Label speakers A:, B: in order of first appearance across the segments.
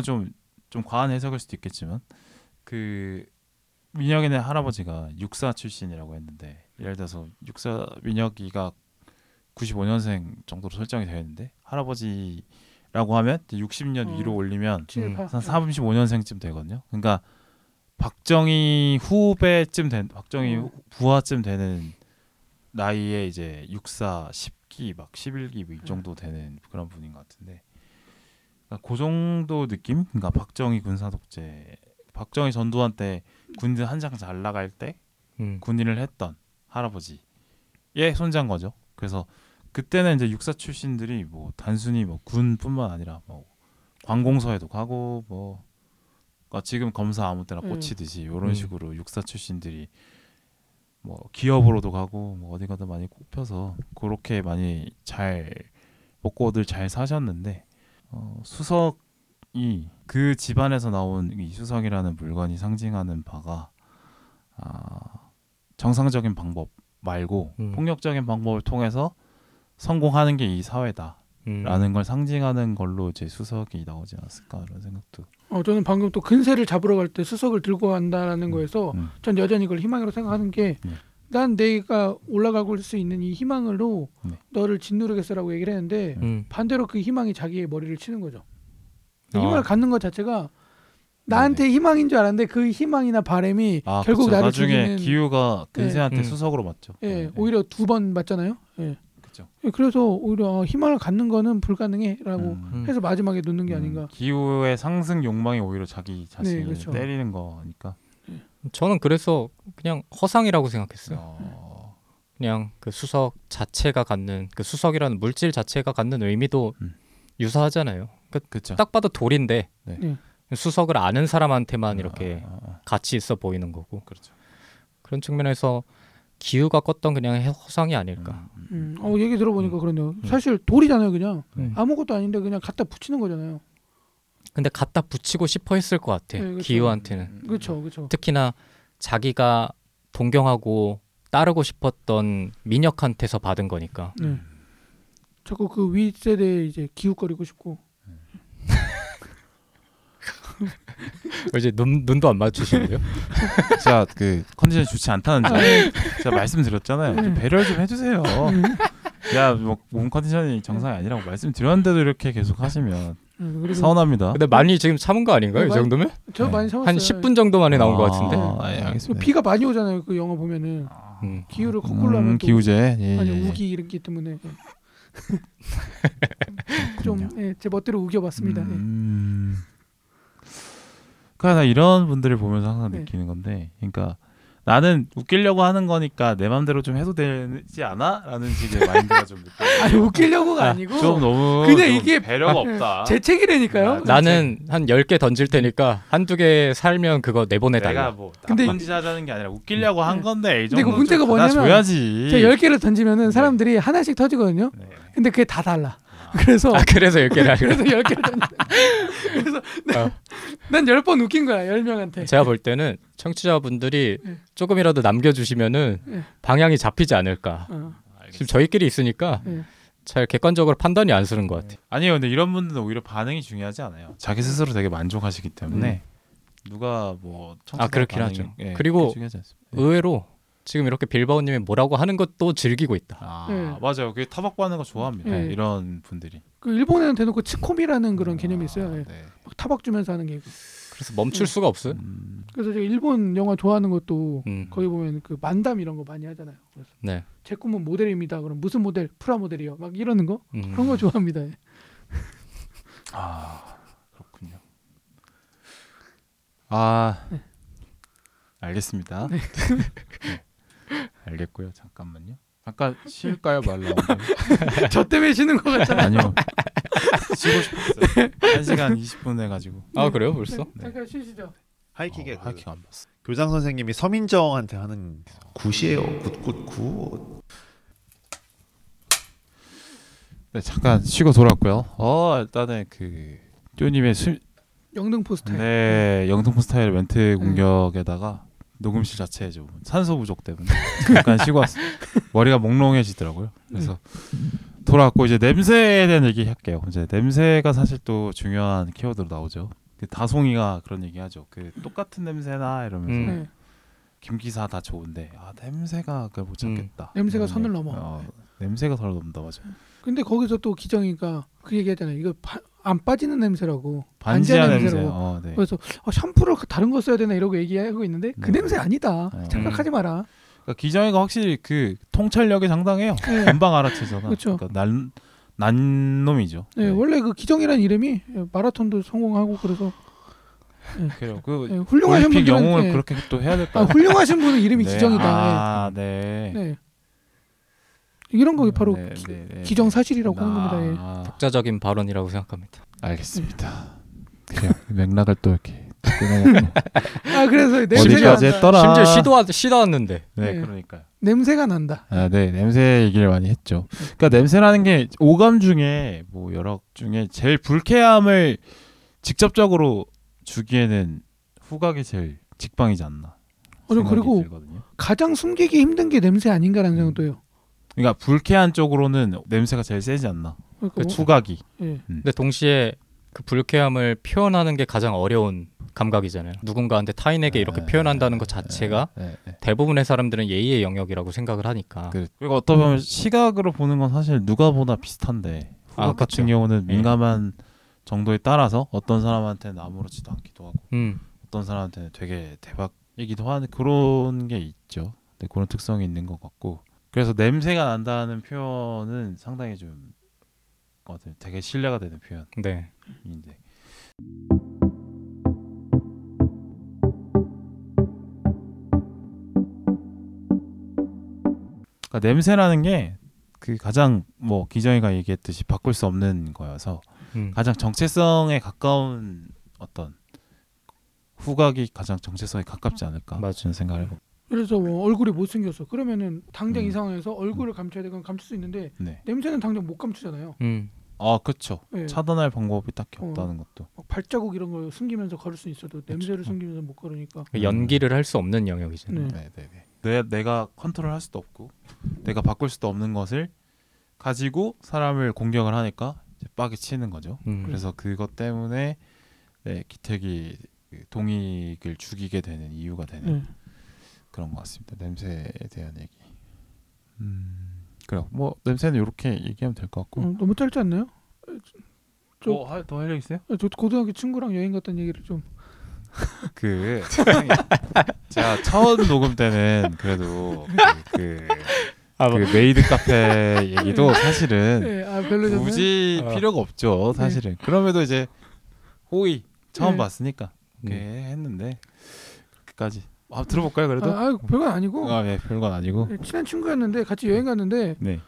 A: 이건 좀 좀 과한 해석일 수도 있겠지만 그 민혁이네 할아버지가 육사 출신이라고 했는데 예를 들어서 육사 민혁이가 95년생 정도로 설정이 되어 있는데 할아버지라고 하면 이제 60년
B: 음.
A: 위로 올리면
B: 7,
C: 음.
B: 8.
A: 한 35년생쯤 되거든요. 그러니까 박정희 후배쯤 된 박정희
B: 음.
A: 부하쯤 되는 나이에 이제 육사 10기 막 11기
B: 음.
A: 뭐이 정도 되는 그런 분인 것 같은데 그러니까 그 정도 느낌? 그러니까 박정희 군사 독재 박정희 전두환 때 군대 한창 잘 나갈 때
C: 음.
A: 군인을 했던 할아버지의 손자인 거죠. 그래서 그때는 이제 육사 출신들이 뭐 단순히 뭐 군뿐만 아니라 뭐 관공서에도 가고 뭐 그러니까 지금 검사 아무 때나
B: 음.
A: 꽂히듯이 이런
C: 음.
A: 식으로 육사 출신들이 뭐 기업으로도 가고 뭐 어디 가도 많이 꼽혀서 그렇게 많이 잘 먹고들 잘 사셨는데 어, 수석이 그 집안에서 나온 이 수석이라는 물건이 상징하는 바가 아, 정상적인 방법 말고
C: 음.
A: 폭력적인 방법을 통해서 성공하는 게 이 사회다 라는
C: 음.
A: 걸 상징하는 걸로 이제 수석이 나오지 않았을까 그런 생각도.
B: 어, 저는 방금 또 근세를 잡으러 갈 때 수석을 들고 간다라는 거에서
A: 음.
B: 전 여전히 그걸 희망이라고 생각하는 게
A: 네.
B: 난 내가 올라가고 수 있는 이 희망으로
A: 네.
B: 너를 짓누르겠어라고 얘기를 했는데
C: 음.
B: 반대로 그 희망이 자기의 머리를 치는 거죠. 그
C: 아.
B: 희망을 갖는 것 자체가 나한테 희망인 줄 알았는데 그 희망이나 바람이
A: 아,
B: 결국
A: 그쵸.
B: 나를
A: 나중에
B: 죽이는
A: 기우가 근세한테
C: 음.
A: 수석으로 맞죠.
B: 예,
A: 네, 네.
B: 오히려 두 번 맞잖아요. 예.
A: 그죠.
B: 예, 그래서 오히려 어, 희망을 갖는 거는 불가능해라고
A: 음.
C: 음.
B: 해서 마지막에 놓는 게
A: 음,
B: 아닌가.
A: 기우의 상승 욕망이 오히려 자기 자신을
B: 그렇죠.
A: 때리는 거니까.
C: 저는 그래서 그냥 허상이라고 생각했어요.
A: 어,
C: 그냥 그 수석 자체가 갖는 그 수석이라는 물질 자체가 갖는 의미도
A: 음.
C: 유사하잖아요. 그러니까. 딱 봐도 돌인데
A: 네.
B: 네.
C: 수석을 아는 사람한테만 이렇게
A: 아, 아, 아,
C: 가치 있어 보이는 거고
A: 그렇죠.
C: 그런 측면에서 기후가 껐던 그냥 허상이 아닐까.
A: 음,
B: 음, 어 얘기 들어보니까
C: 음.
B: 그러네요. 사실 돌이잖아요, 그냥
C: 음.
B: 아무것도 아닌데 그냥 갖다 붙이는 거잖아요.
C: 근데 갖다 붙이고 싶어 했을 것 같아.
B: 네, 그렇죠.
C: 기후한테는
A: 음,
B: 그렇죠, 그렇죠.
C: 특히나 자기가 동경하고 따르고 싶었던 민혁한테서 받은 거니까.
B: 네. 자꾸 그위 세대에 이제 기웃거리고 싶고.
C: 뭐 이제 눈 눈도 안 맞추시는데요?
A: 진짜 그 컨디션이 좋지 않다는 점
B: 아, 네.
A: 제가 말씀드렸잖아요. 좀 배려를 좀 해주세요. 야 뭐 몸 컨디션이 정상이 아니라고 말씀드렸는데도 이렇게 계속 하시면
B: 음,
A: 서운합니다.
C: 근데 많이 지금 참은 거 아닌가요?
B: 네,
C: 이
B: 많이-
C: 정도면?
B: 저
A: 네.
B: 많이 참았어요.
C: 한 10분 정도 만에 나온 것 같은데.
A: 아, 예,
B: 그
A: 알겠습니다.
B: 비가 많이 오잖아요. 그 영화 보면은
C: 음.
B: 기후를 거꾸로 하면
A: 음,
B: 또
A: 기우제. 예,
B: 아니
A: 예, 예.
B: 우기 이렇기 때문에 좀 예, 제 멋대로 우겨봤습니다. 예.
A: 음. 그러니까 나 이런 분들을 보면서 항상
B: 네.
A: 느끼는 건데, 그러니까 나는 웃기려고 하는 거니까 내 맘대로 좀 해도 되지 않아?라는 식의 마인드가 좀 느껴.
B: 아니 웃기려고가 아니고
A: 좀 너무
B: 그냥
A: 좀
B: 이게
A: 배려가
B: 아,
A: 없다.
B: 제 책이라니까요.
A: 아,
C: 나는 한 10개 던질 테니까 한두 개 살면 그거 내보내
A: 내가
C: 달라.
A: 뭐
B: 근데
A: 나쁜 짓 하자는 게 아니라 웃기려고 한
B: 네.
A: 건데 이
B: 근데 그
A: 정도
B: 문제가 뭐냐면
A: 줘야지.
B: 제가 10개를 던지면은 사람들이 하나씩 터지거든요.
A: 네.
B: 근데 그게 다 달라. 그래서
C: 아 그래서 10개를 하려.
B: 그래서 10개를 던져. 그래서
C: 어.
B: 난 10번 웃긴 거야. 10명한테.
C: 제가 볼 때는 청취자분들이
B: 네.
C: 조금이라도 남겨주시면은
B: 네.
C: 방향이 잡히지 않을까.
B: 어.
C: 지금 저희끼리 있으니까
B: 네.
C: 잘 객관적으로 판단이 안 서는 것 같아.
A: 아니요, 근데 이런 분들은 오히려 반응이 중요하지 않아요. 자기 스스로 되게 만족하시기 때문에 누가 뭐 청취자
C: 아, 그렇긴
A: 반응이-
C: 하죠.
A: 예,
C: 그리고
A: 그게 중요하지 않습니다. 예.
C: 의외로 지금 이렇게 빌바오님이 뭐라고 하는 것도 즐기고 있다.
A: 아
B: 네.
A: 맞아요. 그게 타박받는 거 좋아합니다.
B: 네.
A: 이런 분들이
B: 그 일본에는 대놓고 치코미라는 그런 개념이 있어요.
A: 아,
B: 예.
A: 네.
B: 막 타박 주면서 하는 게.
C: 그래서 멈출 수가 없어요.
A: 음,
B: 그래서 제가 일본 영화 좋아하는 것도
C: 음.
B: 거기 보면 그 만담 이런 거 많이 하잖아요. 그래서
C: 네.
B: 제 꿈은 모델입니다. 그럼 무슨 모델? 프라 모델이요. 막 이러는 거
C: 음.
B: 그런 거 좋아합니다. 예.
A: 아 그렇군요. 아 알겠습니다. 네. 알겠고요. 잠깐만요. 잠깐 쉴까요, 말라?
B: 저 때문에 쉬는 거 같잖아요.
A: 아니요. 쉬고 싶었어요. 1 시간 20분 해가지고.
C: 아 그래요 벌써?
A: 네.
B: 잠깐 쉬시죠.
D: 하이킥에
A: 어,
D: 그
A: 하이킥 안 봤어.
D: 교장 선생님이 서민정한테 하는 굿이에요. 굿굿 굿.
A: 네, 잠깐 쉬고 돌아왔고요. 어, 일단은 그 뚜님의 수,
B: 영등포 스타일.
A: 네, 영등포 스타일 멘트
B: 음.
A: 공격에다가 녹음실 자체에 좀 산소 부족 때문에 잠깐 쉬고 왔어요. 머리가 몽롱해지더라고요. 그래서 돌아왔고 이제 냄새에 대한 얘기 할게요. 이제 냄새가 사실 또 중요한 키워드로 나오죠. 그 다송이가 그런 얘기 하죠. 그 똑같은 냄새나 이러면서
C: 음.
B: 네.
A: 김기사 다 좋은데 아 냄새가 그걸 못 참겠다.
B: 냄새가
A: 이런
B: 선을
A: 얘기.
B: 넘어.
A: 어, 냄새가 선을 넘다 맞아.
B: 근데 거기서 또 기정이가 그 얘기하잖아요. 이거 파- 안 빠지는 냄새라고.
A: 반지하
B: 반지하
A: 냄새.
B: 냄새라고.
A: 어, 네.
B: 그래서 어, 샴푸를 다른 거 써야 되나 이러고 얘기하고 있는데 그
A: 네.
B: 냄새 아니다.
A: 어.
B: 착각하지 마라.
A: 그러니까 기정이가 확실히 그 통찰력이 상당해요.
B: 네.
A: 금방 알아채잖아.
B: 그쵸.
A: 그러니까 난, 난 놈이죠.
B: 네, 원래 그 기정이라는 이름이 마라톤도 성공하고 그래서
A: 그래요. 그
B: 네, 훌륭하신 분들은
A: 영웅을
B: 네.
A: 그렇게 또 해야
B: 아,
A: 될까요?
B: 훌륭하신 분은 이름이
A: 네.
B: 기정이다.
A: 아, 네.
B: 네. 네. 이런 거 바로
A: 네,
B: 기,
A: 네, 네.
B: 기정 사실이라고 하는 겁니다. 예.
A: 아,
C: 독자적인 발언이라고 생각합니다.
A: 알겠습니다. 그래요. 맥락을 또 이렇게
B: 아 그래서 냄새가
A: 어디까지
B: 난다.
A: 했더라?
C: 심지어 시도 시도 왔는데.
A: 네,
B: 네.
A: 그러니까요.
B: 냄새가 난다.
A: 아, 네, 냄새 얘기를 많이 했죠. 그러니까 냄새라는 게 오감 중에 뭐 여러 중에 제일 불쾌함을 직접적으로 주기에는 후각이 제일 직방이지 않나.
B: 어, 저
A: 생각이
B: 그리고
A: 들거든요.
B: 가장 숨기기 힘든 게 냄새 아닌가라는 생각도 해요.
A: 그러니까 불쾌한 쪽으로는 냄새가 제일 세지 않나.
B: 그러니까 뭐,
A: 후각이.
B: 예.
C: 근데 동시에 그 불쾌함을 표현하는 게 가장 어려운 감각이잖아요. 누군가한테 타인에게 이렇게
A: 네.
C: 표현한다는 것 자체가
A: 네, 네.
C: 대부분의 사람들은 예의의 영역이라고 생각을 하니까.
A: 그- 그리고 어떻게 보면 시각으로 보는 건 사실 누가 보나 비슷한데 후각
C: 아,
A: 같은
C: 그쵸.
A: 경우는
C: 네.
A: 민감한 정도에 따라서 어떤 사람한테는 아무렇지도 않기도 하고
C: 음.
A: 어떤 사람한테는 되게 대박이기도 하는 그런 게 있죠. 네, 그런 특성이 있는 것 같고 그래서 냄새가 난다는 표현은 상당히 좀 어떤 되게 신뢰가 되는
C: 네.
A: 표현인데 그러니까 냄새라는 게 그 가장 뭐 기정이가 얘기했듯이 바꿀 수 없는 거여서
C: 음.
A: 가장 정체성에 가까운 어떤 후각이 가장 정체성에 가깝지 않을까. 저는 생각을 해요.
B: 그래서 뭐 얼굴이 못 생겼어. 그러면은 당장
A: 음.
B: 이 상황에서 얼굴을 감춰야 되건 감출 수 있는데
A: 네.
B: 냄새는 당장 못 감추잖아요.
C: 음.
A: 아 그렇죠.
B: 예.
A: 차단할 방법이 딱히
B: 어.
A: 없다는 것도.
B: 막 발자국 이런 걸 숨기면서 걸을 수 있어도 냄새를
A: 그쵸.
B: 숨기면서 못 걸으니까.
C: 그 연기를 할 수 없는 영역이잖아요.
B: 네.
A: 네, 네, 네. 내 내가 컨트롤할 수도 없고 내가 바꿀 수도 없는 것을 가지고 사람을 공격을 하니까 이제 빡이 치는 거죠.
C: 음.
A: 그래서 그것 때문에 네, 기택이 그 동익을 죽이게 되는 이유가 되는
B: 네.
A: 그런 것 같습니다. 냄새에 대한 얘기. 음, 그래요. 뭐 냄새는 이렇게 얘기하면 될 것 같고.
B: 어, 너무 짧지 않나요? 저-
A: 뭐 할- 더할 얘기 있어요?
B: 아, 저 고등학교 친구랑 여행 갔던 얘기를 좀.
A: 그 제가 처음 녹음 때는 그래도 그, 그,
C: 아, 뭐,
A: 그 메이드 카페 얘기도 사실은
B: 네, 아.
A: 굳이
C: 어.
A: 필요가 없죠. 사실은 그럼에도 이제 호의 처음
B: 네.
A: 봤으니까 그렇게 했는데 그까지 아, 들어볼까요 그래도?
B: 아, 아 별건 아니고
A: 아, 예, 별건 아니고.
B: 네, 친한 친구였는데 같이 여행 갔는데
A: 네.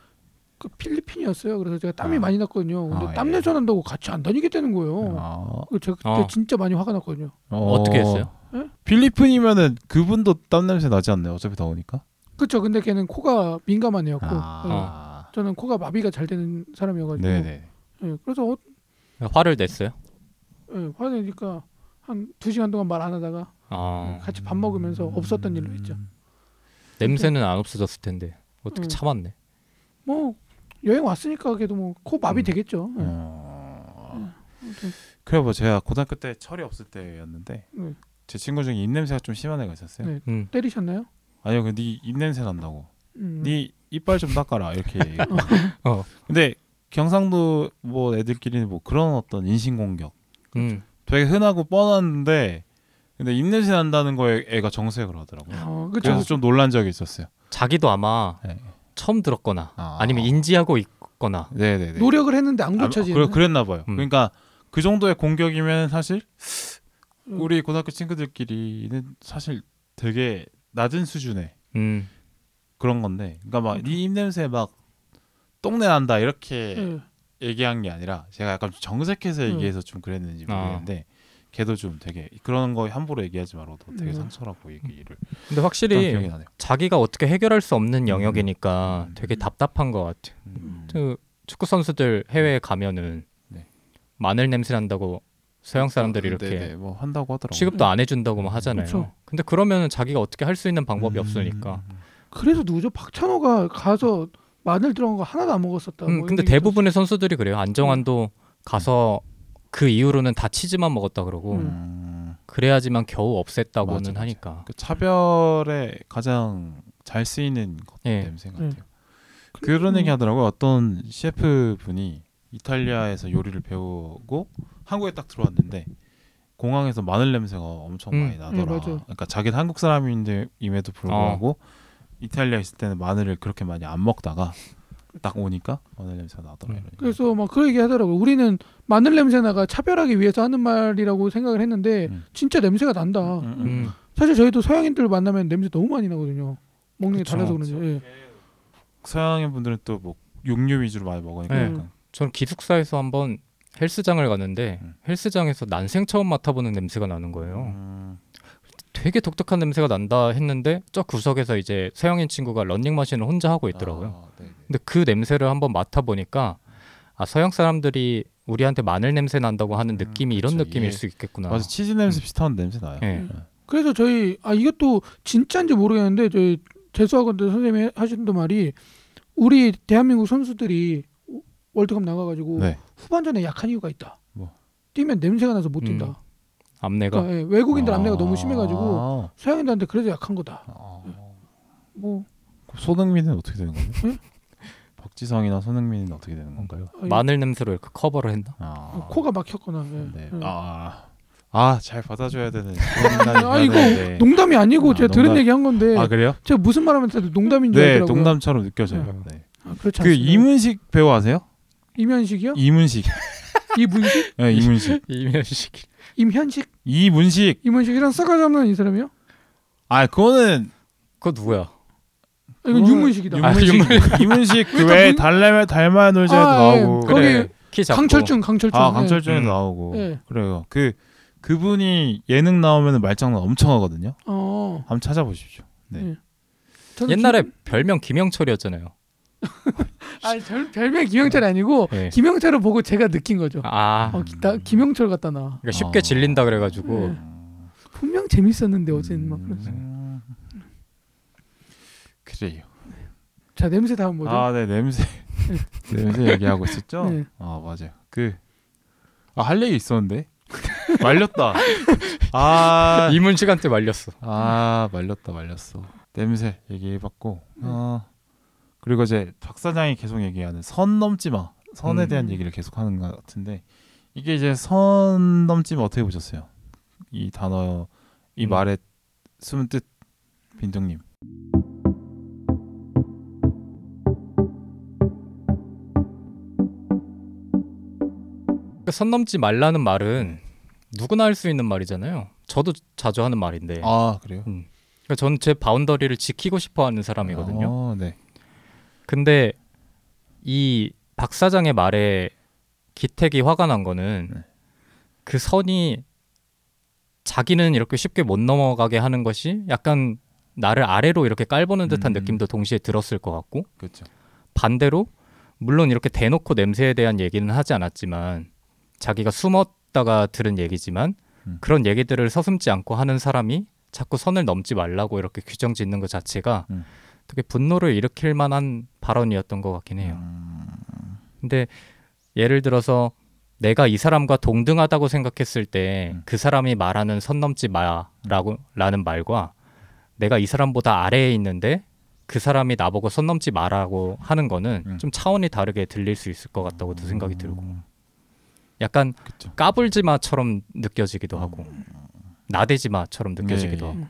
B: 그 필리핀이었어요. 그래서 제가 땀이
A: 아.
B: 많이 났거든요. 근데
A: 아,
B: 땀
A: 예.
B: 내서 난다고 같이 안 다니겠다는 거예요.
A: 아,
B: 그 제가 그때
C: 어.
B: 진짜 많이 화가 났거든요.
C: 어 떻게 했어요?
B: 예?
A: 필리핀이면은 그분도 땀 냄새 나지 않나요? 어차피 더우니까.
B: 그렇죠. 근데 걔는 코가 민감한 애였고
A: 아,
B: 네. 저는 코가 마비가 잘 되는 사람이어가지고
A: 네네.
B: 예, 그래서 어,
C: 화를 냈어요.
B: 예, 화내니까 한 두 시간 동안 말 안 하다가
C: 아,
B: 같이 밥 먹으면서 없었던 일로 했죠.
C: 냄새는 안 없어졌을 텐데 어떻게
B: 음.
C: 참았네.
B: 뭐 여행 왔으니까 그래도 뭐 코 마비
A: 음.
B: 되겠죠. 예.
A: 어...
B: 아무튼,
A: 그래 뭐 제가 고등학교 때 철이 없을 때였는데
B: 네.
A: 제 친구 중에 입 냄새가 좀 심한 애가 있었어요.
B: 네.
C: 음.
B: 때리셨나요?
A: 아니요, 그네입 냄새 난다고.
B: 음.
A: 네 이빨 좀 닦아라 이렇게.
C: 어.
A: 근데 경상도 뭐 애들끼리는 뭐 그런 어떤 인신 공격
C: 음.
A: 되게 흔하고 뻔한데 근데 입 냄새 난다는 거에 애가 정색을 하더라고요.
B: 어,
A: 그래서
B: 그렇죠.
A: 좀 놀란 적이 있었어요.
C: 자기도 아마
A: 네.
C: 처음 들었거나
A: 아.
C: 아 니면 인지하고 있거나
A: 네네네.
B: 노력을 했는데 안
A: 아,
B: 고쳐지는.
A: 그래, 그랬나 봐요.
C: 음.
A: 그러니까 그 정도의 공격이면 사실
B: 음.
A: 우리 고등학교 친구들끼리는 사실 되게 낮은 수준의
C: 음.
A: 그런 건데, 그러니까 막 네 입 냄새 막 똥내 난다 이렇게
B: 예.
A: 얘기한 게 아니라 제가 약간 좀 정색해서
B: 음.
A: 얘기해서 좀 그랬는지
C: 아.
A: 모르겠는데 걔도 좀 되게 그런 거 함부로 얘기하지 말아도 되게
B: 음.
A: 상처라고 얘기를
C: 근데
A: 했던
C: 확실히. 자기가 어떻게 해결할 수 없는 영역이니까
A: 음.
C: 되게 답답한 것 같아.
A: 음.
C: 그 축구 선수들 해외에 가면은
A: 네.
C: 마늘 냄새 난다고 서양 사람들이 이렇게
A: 네네, 뭐 한다고 하더라고요.
C: 취급도 안 해준다고 막 하잖아요.
B: 그쵸.
C: 근데 그러면은 자기가 어떻게 할 수 있는 방법이
A: 음.
C: 없으니까.
B: 그래서 누구죠? 박찬호가 가서 마늘 들어간 거 하나도 안 먹었었다.
C: 음,
B: 뭐
C: 근데 대부분의 선수들이 그래요. 안정환도 가서 그 이후로는 다 치즈만 먹었다 그러고
B: 음.
A: 음,
C: 그래야지만 겨우 없앴다고는
A: 맞아, 맞아.
C: 하니까.
A: 그 차별에 가장 잘 쓰이는 것
C: 예.
A: 냄새
B: 네.
A: 같아요. 그런
B: 음.
A: 얘기 하더라고요. 어떤 셰프 분이 이탈리아에서 요리를 배우고 한국에 딱 들어왔는데 공항에서 마늘 냄새가 엄청
C: 음.
A: 많이 나더라.
B: 네, 맞아.
A: 그러니까 자기는 한국 사람인데 임에도 불구하고
C: 어.
A: 이탈리아 있을 때는 마늘을 그렇게 많이 안 먹다가 딱 오니까 마늘 냄새가 나더라.
C: 음.
A: 이러니까.
B: 그래서 막 그 얘기 하더라고. 우리는 마늘 냄새 나가 차별하기 위해서 하는 말이라고 생각을 했는데
A: 음.
B: 진짜 냄새가 난다.
A: 음, 음, 음.
C: 음.
B: 사실 저희도 서양인들 만나면 냄새 너무 많이 나거든요. 먹는 게
C: 그쵸.
B: 달라서 그런지. 예.
A: 서양인 분들은 또 뭐 육류 위주로 많이 먹으니까
C: 네.
A: 약간
C: 저는 기숙사에서 한번 헬스장을 갔는데
A: 음.
C: 헬스장에서 난생 처음 맡아보는 냄새가 나는 거예요.
A: 음,
C: 되게 독특한 냄새가 난다 했는데 저 구석에서 이제 서양인 친구가 런닝머신을 혼자 하고 있더라고요.
A: 아, 네, 네.
C: 근데 그 냄새를 한번 맡아보니까 아 서양 사람들이 우리한테 마늘 냄새 난다고 하는
A: 음,
C: 느낌이 이런
A: 그쵸.
C: 느낌일
A: 이게-
C: 수 있겠구나.
A: 맞아 치즈 냄새 비슷한 냄새 나요.
C: 예.
B: 그래서 저희 아 이것도 진짜인지 모르겠는데 저희 재수학원들 선생님이 하시는 말이 우리 대한민국 선수들이 월드컵 나가가지고
A: 네.
B: 후반전에 약한 이유가 있다.
A: 뭐?
B: 뛰면 냄새가 나서 못 뛴다.
C: 음. 암내가
B: 그러니까 예, 외국인들 암내가
A: 아.
B: 너무 심해가지고 서양인들한테 그래서 약한 거다.
A: 아.
B: 뭐
A: 손흥민은 어떻게 되는 거예요?
B: 응?
A: 박지성이나 손흥민은 어떻게 되는 건가요?
B: 아,
C: 마늘 냄새로 이렇게 커버를 했나?
A: 아,
B: 코가 막혔거나. 예.
A: 네.
B: 예.
A: 아, 아, 잘 받아줘야 되는
B: 아, 이거. 농담이 아니고
A: 아,
B: 제가 들은
A: 농담.
B: 얘기 한 건데
A: 아 그래요?
B: 제가 무슨 말하면 다들 농담인 줄
A: 네,
B: 알더라고요.
A: 농담처럼 느껴져요.
C: 음.
A: 네.
B: 아, 그렇지
A: 그
B: 않습니다.
A: 이문식 배우 아세요?
B: 이면식이요?
A: 이문식.
B: 이문식?
A: 네, 이문식.
C: 이면식
B: 임현식?
A: 이문식.
B: 이문식이랑 싸가지 없는 이 사람이요?
A: 아, 그거는
C: 그거 누구야?
A: 이거 어,
B: 유문식이다.
C: 아,
A: 유문식, 유문식
B: 그외 달래면
A: 달마 놀자도
B: 아, 예.
A: 나오고
B: 거기
C: 그래.
B: 강철준 강철준
A: 아
B: 예.
A: 강철준이 네.
C: 음.
A: 나오고
B: 네.
A: 그래요. 그 그분이 예능 나오면 말장난 엄청 하거든요.
B: 어.
A: 한번 찾아보십시오. 네.
B: 네.
C: 옛날에
B: 김...
C: 별명 김영철이었잖아요.
B: 아, 별, 별명 김영철 아니고
C: 네.
B: 김영철을 보고 제가 느낀 거죠.
C: 아,
B: 어, 나, 김영철 같다 나.
C: 그러니까 쉽게
A: 아.
C: 질린다 그래가지고
B: 분명 재밌었는데 어제는 막
A: 음. 그래서. 3.
B: 자 냄새 다음 뭐죠?
A: 아, 네 냄새. 냄새 얘기하고 있었죠?
B: 네.
A: 아 맞아요. 그아할 얘기 있었는데 말렸다. 아
C: 이문 시간 때 말렸어.
A: 아 말렸다 말렸어. 냄새 얘기해봤고 네. 어, 그리고 이제 박 사장이 계속 얘기하는 선 넘지 마 선에
C: 음.
A: 대한 얘기를 계속 하는 것 같은데 이게 이제 선 넘지면 어떻게 보셨어요? 이 단어 이
C: 음.
A: 말의 숨은 뜻 빈정님.
C: 선 넘지 말라는 말은 누구나 할 수 있는 말이잖아요. 저도 자주 하는 말인데.
A: 아 그래요?
C: 그러니까 저는 제 바운더리를 지키고 싶어하는 사람이거든요.
A: 어, 네.
C: 근데 이 박 사장의 말에 기택이 화가 난 거는
A: 네.
C: 그 선이 자기는 이렇게 쉽게 못 넘어가게 하는 것이 약간 나를 아래로 이렇게 깔보는 듯한
A: 음.
C: 느낌도 동시에 들었을 것 같고
A: 그렇죠.
C: 반대로 물론 이렇게 대놓고 냄새에 대한 얘기는 하지 않았지만 자기가 숨었다가 들은 얘기지만
A: 음.
C: 그런 얘기들을 서슴지 않고 하는 사람이 자꾸 선을 넘지 말라고 이렇게 규정 짓는 것 자체가
A: 음.
C: 되게 분노를 일으킬 만한 발언이었던 것 같긴 해요.
A: 음.
C: 근데 예를 들어서 내가 이 사람과 동등하다고 생각했을 때
A: 음.
C: 그 사람이 말하는 선 넘지 마라고 라는 말과 내가 이 사람보다 아래에 있는데 그 사람이 나보고 선 넘지 마라고 하는 거는
A: 음.
C: 좀 차원이 다르게 들릴 수 있을 것 같다고도 생각이 들고
A: 음,
C: 약간
A: 그쵸.
C: 까불지 마처럼 느껴지기도 하고 나대지 마처럼 느껴지기도
A: 예, 예.
C: 하고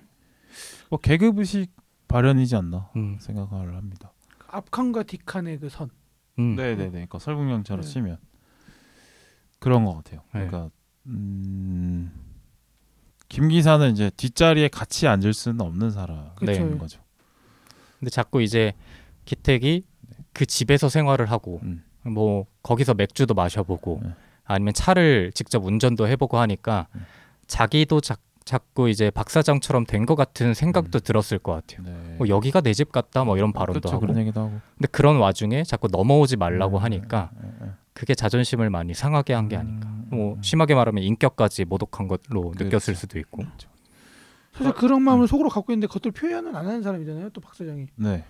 A: 뭐 계급 의식 발현이지 않나
C: 음.
A: 생각을 합니다.
B: 앞칸과 뒷칸의 그 선.
C: 음.
A: 네네네. 그러니까 설국열차로
B: 네.
A: 치면 그런 것 같아요.
C: 네.
A: 그러니까 음, 김 기사는 이제 뒷자리에 같이 앉을 수는 없는 사람인
B: 그쵸.
A: 거죠.
C: 근데 자꾸 이제 기택이 그 집에서 생활을 하고
A: 음.
C: 뭐 거기서 맥주도 마셔보고
A: 네.
C: 아니면 차를 직접 운전도 해보고 하니까
A: 음.
C: 자기도 자, 자꾸 이제 박 사장처럼 된 것 같은 생각도 들었을 것 같아요.
A: 네.
C: 뭐 여기가 내 집 같다 뭐 이런 발언도
A: 그렇죠.
C: 하고.
A: 그런 얘기도 하고.
C: 근데 그런 와중에 자꾸 넘어오지 말라고
A: 네,
C: 하니까
A: 네, 네.
C: 그게 자존심을 많이 상하게 한 게 아닌가.
A: 음,
C: 뭐
A: 음.
C: 심하게 말하면 인격까지 모독한 걸로
A: 그렇죠.
C: 느꼈을 수도 있고.
B: 사실 그런 마음을 속으로 갖고 있는데 그것들 표현은 안 하는 사람이잖아요. 또 박 사장이.
A: 네.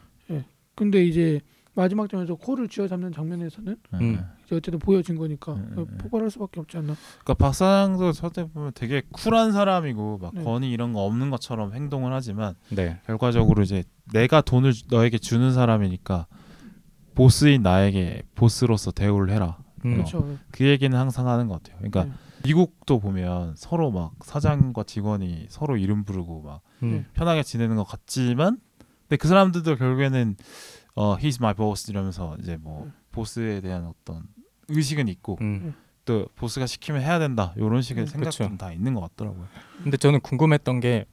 B: 근데 이제 마지막 장면에서 코를 쥐어잡는 장면에서는
C: 음.
B: 이제 어쨌든 보여진 거니까
A: 음, 음, 음.
B: 폭발할 수밖에 없지 않나.
A: 그러니까 박사장도 저때 보면 되게 쿨한 사람이고 막
B: 네.
A: 권위 이런 거 없는 것처럼 행동을 하지만
C: 네.
A: 결과적으로 이제 내가 돈을 주- 너에게 주는 사람이니까 보스인 나에게 보스로서 대우를 해라.
C: 음.
B: 그렇죠.
A: 그 얘기는 항상 하는 것 같아요. 그러니까
B: 네.
A: 미국도 보면 서로 막 사장과 직원이 서로 이름 부르고 막
C: 음.
A: 편하게 지내는 것 같지만 근데 그 사람들도 결국에는 어 he's my boss 이러면서 이제 뭐
B: 음.
A: 보스에 대한 어떤 의식은 있고
C: 음.
A: 또 보스가 시키면 해야 된다 이런 식의
B: 음,
A: 생각도
C: 그쵸.
A: 다 있는 것 같더라고요.
C: 근데 저는 궁금했던 게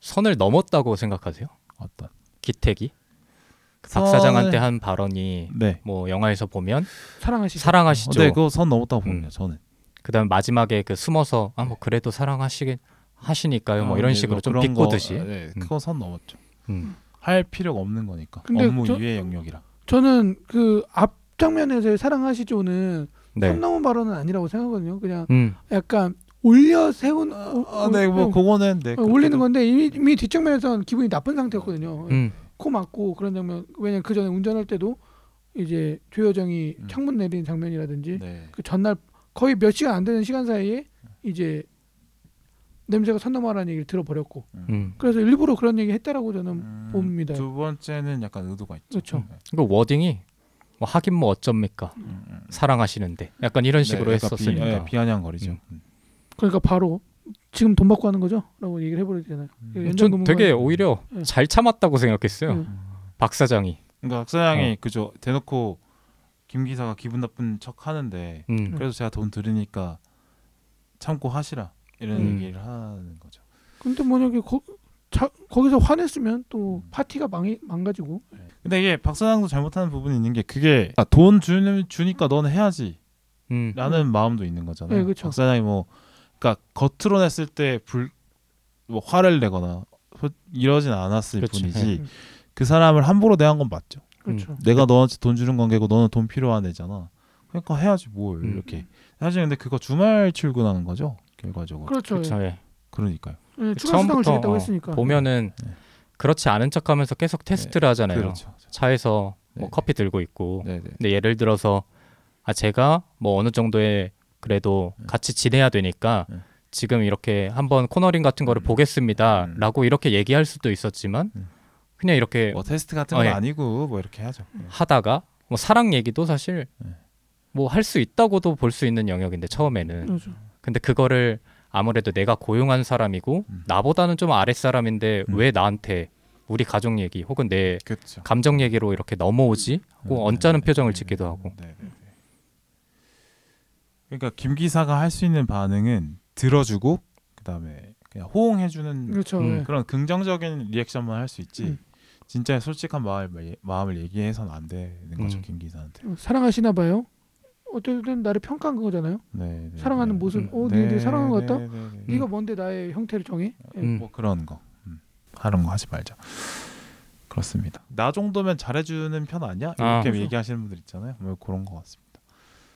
C: 선을 넘었다고 생각하세요?
A: 어떤
C: 기택이 그
A: 선을-
C: 박사장한테 한 발언이
A: 네.
C: 뭐 영화에서 보면
B: 사랑하시죠.
C: 사랑하시죠.
A: 네, 그거 선 넘었다고
C: 음.
A: 봅니다. 저는.
C: 그다음 마지막에 그 숨어서 아 뭐 그래도 사랑하시긴 하시니까요. 뭐
A: 어,
C: 이런
A: 네,
C: 식으로
A: 뭐
C: 좀 비꼬듯이.
A: 거, 네,
C: 음.
A: 그거 선 넘었죠.
C: 음.
A: 할 필요가 없는 거니까.
B: 근데
A: 업무
B: 저-
A: 이외의 영역이라.
B: 저는 그 앞 장면에서의 사랑하시죠는
C: 네.
B: 선 넘은 발언은 아니라고 생각하거든요. 그냥
C: 음.
B: 약간 올려 세운 어,
A: 아, 네, 뭐
B: 어,
A: 그거는 네.
B: 어, 올리는 건데 이미, 이미 뒷장면에서는 기분이 나쁜 상태였거든요.
C: 음.
B: 코 막고 그런 장면 왜냐면 그 전에 운전할 때도 이제 조여정이
A: 음.
B: 창문 내리는 장면이라든지
A: 네.
B: 그 전날 거의 몇 시간 안 되는 시간 사이에 이제 냄새가 선 넘어라는 얘기를 들어버렸고
C: 음.
B: 그래서 일부러 그런 얘기 했다라고 저는
A: 음,
B: 봅니다.
A: 두 번째는 약간 의도가 있죠.
B: 그렇죠.
A: 네.
C: 그 워딩이 뭐 하긴 뭐 어쩝니까
A: 음, 음.
C: 사랑하시는데 약간 이런 식으로
A: 네, 약간
C: 했었으니까.
A: 비, 네, 비아냥거리죠.
C: 음.
A: 음.
B: 그러니까 바로 지금 돈 받고 하는 거죠?라고 얘기를 해버리잖아요.
A: 음.
C: 전 되게 오히려
B: 네.
C: 잘 참았다고 생각했어요.
B: 음.
C: 박 사장이.
A: 그러니까 박 사장이
C: 어.
A: 그죠 대놓고 김 기사가 기분 나쁜 척 하는데
C: 음.
A: 그래서 제가 돈 들으니까 참고 하시라 이런
C: 음.
A: 얘기를 하는 거죠.
B: 근데 만약에 거, 자, 거기서 화냈으면 또
A: 음.
B: 파티가 망이, 망가지고
A: 근데 이게 박 사장도 잘못하는 부분이 있는 게 그게 아, 돈 주는 주니까 너는 해야지
C: 음.
A: 라는 마음도 있는 거잖아요.
B: 네, 그쵸.
A: 박사장이 뭐 그러니까 겉으로 냈을 때 불 뭐 화를 내거나 소- 이러진 않았을
C: 그치.
A: 뿐이지
B: 음.
A: 그 사람을 함부로 대한 건 맞죠.
B: 그렇죠.
A: 내가 너한테 돈 주는 관계고 너는 돈 필요한 애잖아. 그러니까 해야지 뭘
C: 음.
A: 이렇게. 사실 근데 그거 주말 출근하는 거죠 결과적으로.
B: 그렇죠.
C: 그렇죠. 예.
A: 그러니까요.
B: 예, 추가 수당을 주겠다고
C: 어,
B: 했으니까.
C: 보면은
A: 네.
C: 그렇지 않은 척하면서 계속 테스트를 하잖아요.
A: 그렇죠.
C: 차에서 뭐
A: 네.
C: 커피 들고 있고.
A: 네네.
C: 근데 예를 들어서 아 제가 뭐 어느 정도의 그래도
A: 네.
C: 같이 지내야 되니까
A: 네.
C: 지금 이렇게 한번 코너링 같은 거를
A: 음.
C: 보겠습니다라고 이렇게 얘기할 수도 있었지만
A: 음.
C: 그냥 이렇게
A: 뭐 테스트 같은
C: 어,
A: 건
C: 예.
A: 아니고 뭐 이렇게 하죠.
C: 하다가 뭐 사랑 얘기도 사실
A: 네.
C: 뭐할 수 있다고도 볼 수 있는 영역인데 처음에는
B: 그렇죠.
C: 근데 그거를 아무래도 내가 고용한 사람이고
A: 음.
C: 나보다는 좀 아랫 사람인데
A: 음.
C: 왜 나한테 우리 가족 얘기 혹은 내
A: 그렇죠.
C: 감정 얘기로 이렇게 넘어오지 하고
A: 음,
C: 언짢은
A: 네,
C: 표정을
A: 네,
C: 짓기도
A: 네,
C: 하고
A: 네, 네, 네. 그러니까 김 기사가 할 수 있는 반응은 들어주고 그다음에 그냥 호응해주는
B: 그렇죠.
C: 음,
B: 예.
A: 그런 긍정적인 리액션만 할 수 있지.
B: 음.
A: 진짜 솔직한 마음 마음을 얘기해서는 안 되는 거죠
C: 음.
A: 김 기사한테.
B: 사랑하시나 봐요. 어쨌든 나를 평가한 거잖아요.
A: 네, 네,
B: 사랑하는
A: 네.
B: 모습.
C: 음.
B: 어, 네, 네, 사랑하는 것 같다.
A: 네, 네, 네.
B: 네가 뭔데 나의 형태를 정해? 예.
C: 음.
A: 뭐 그런 거 음. 하는 거 하지 말자. 그렇습니다. 나 정도면 잘해주는 편 아니야? 이렇게
C: 아.
B: 그렇죠.
A: 얘기하시는 분들 있잖아요. 뭐 그런 거 같습니다.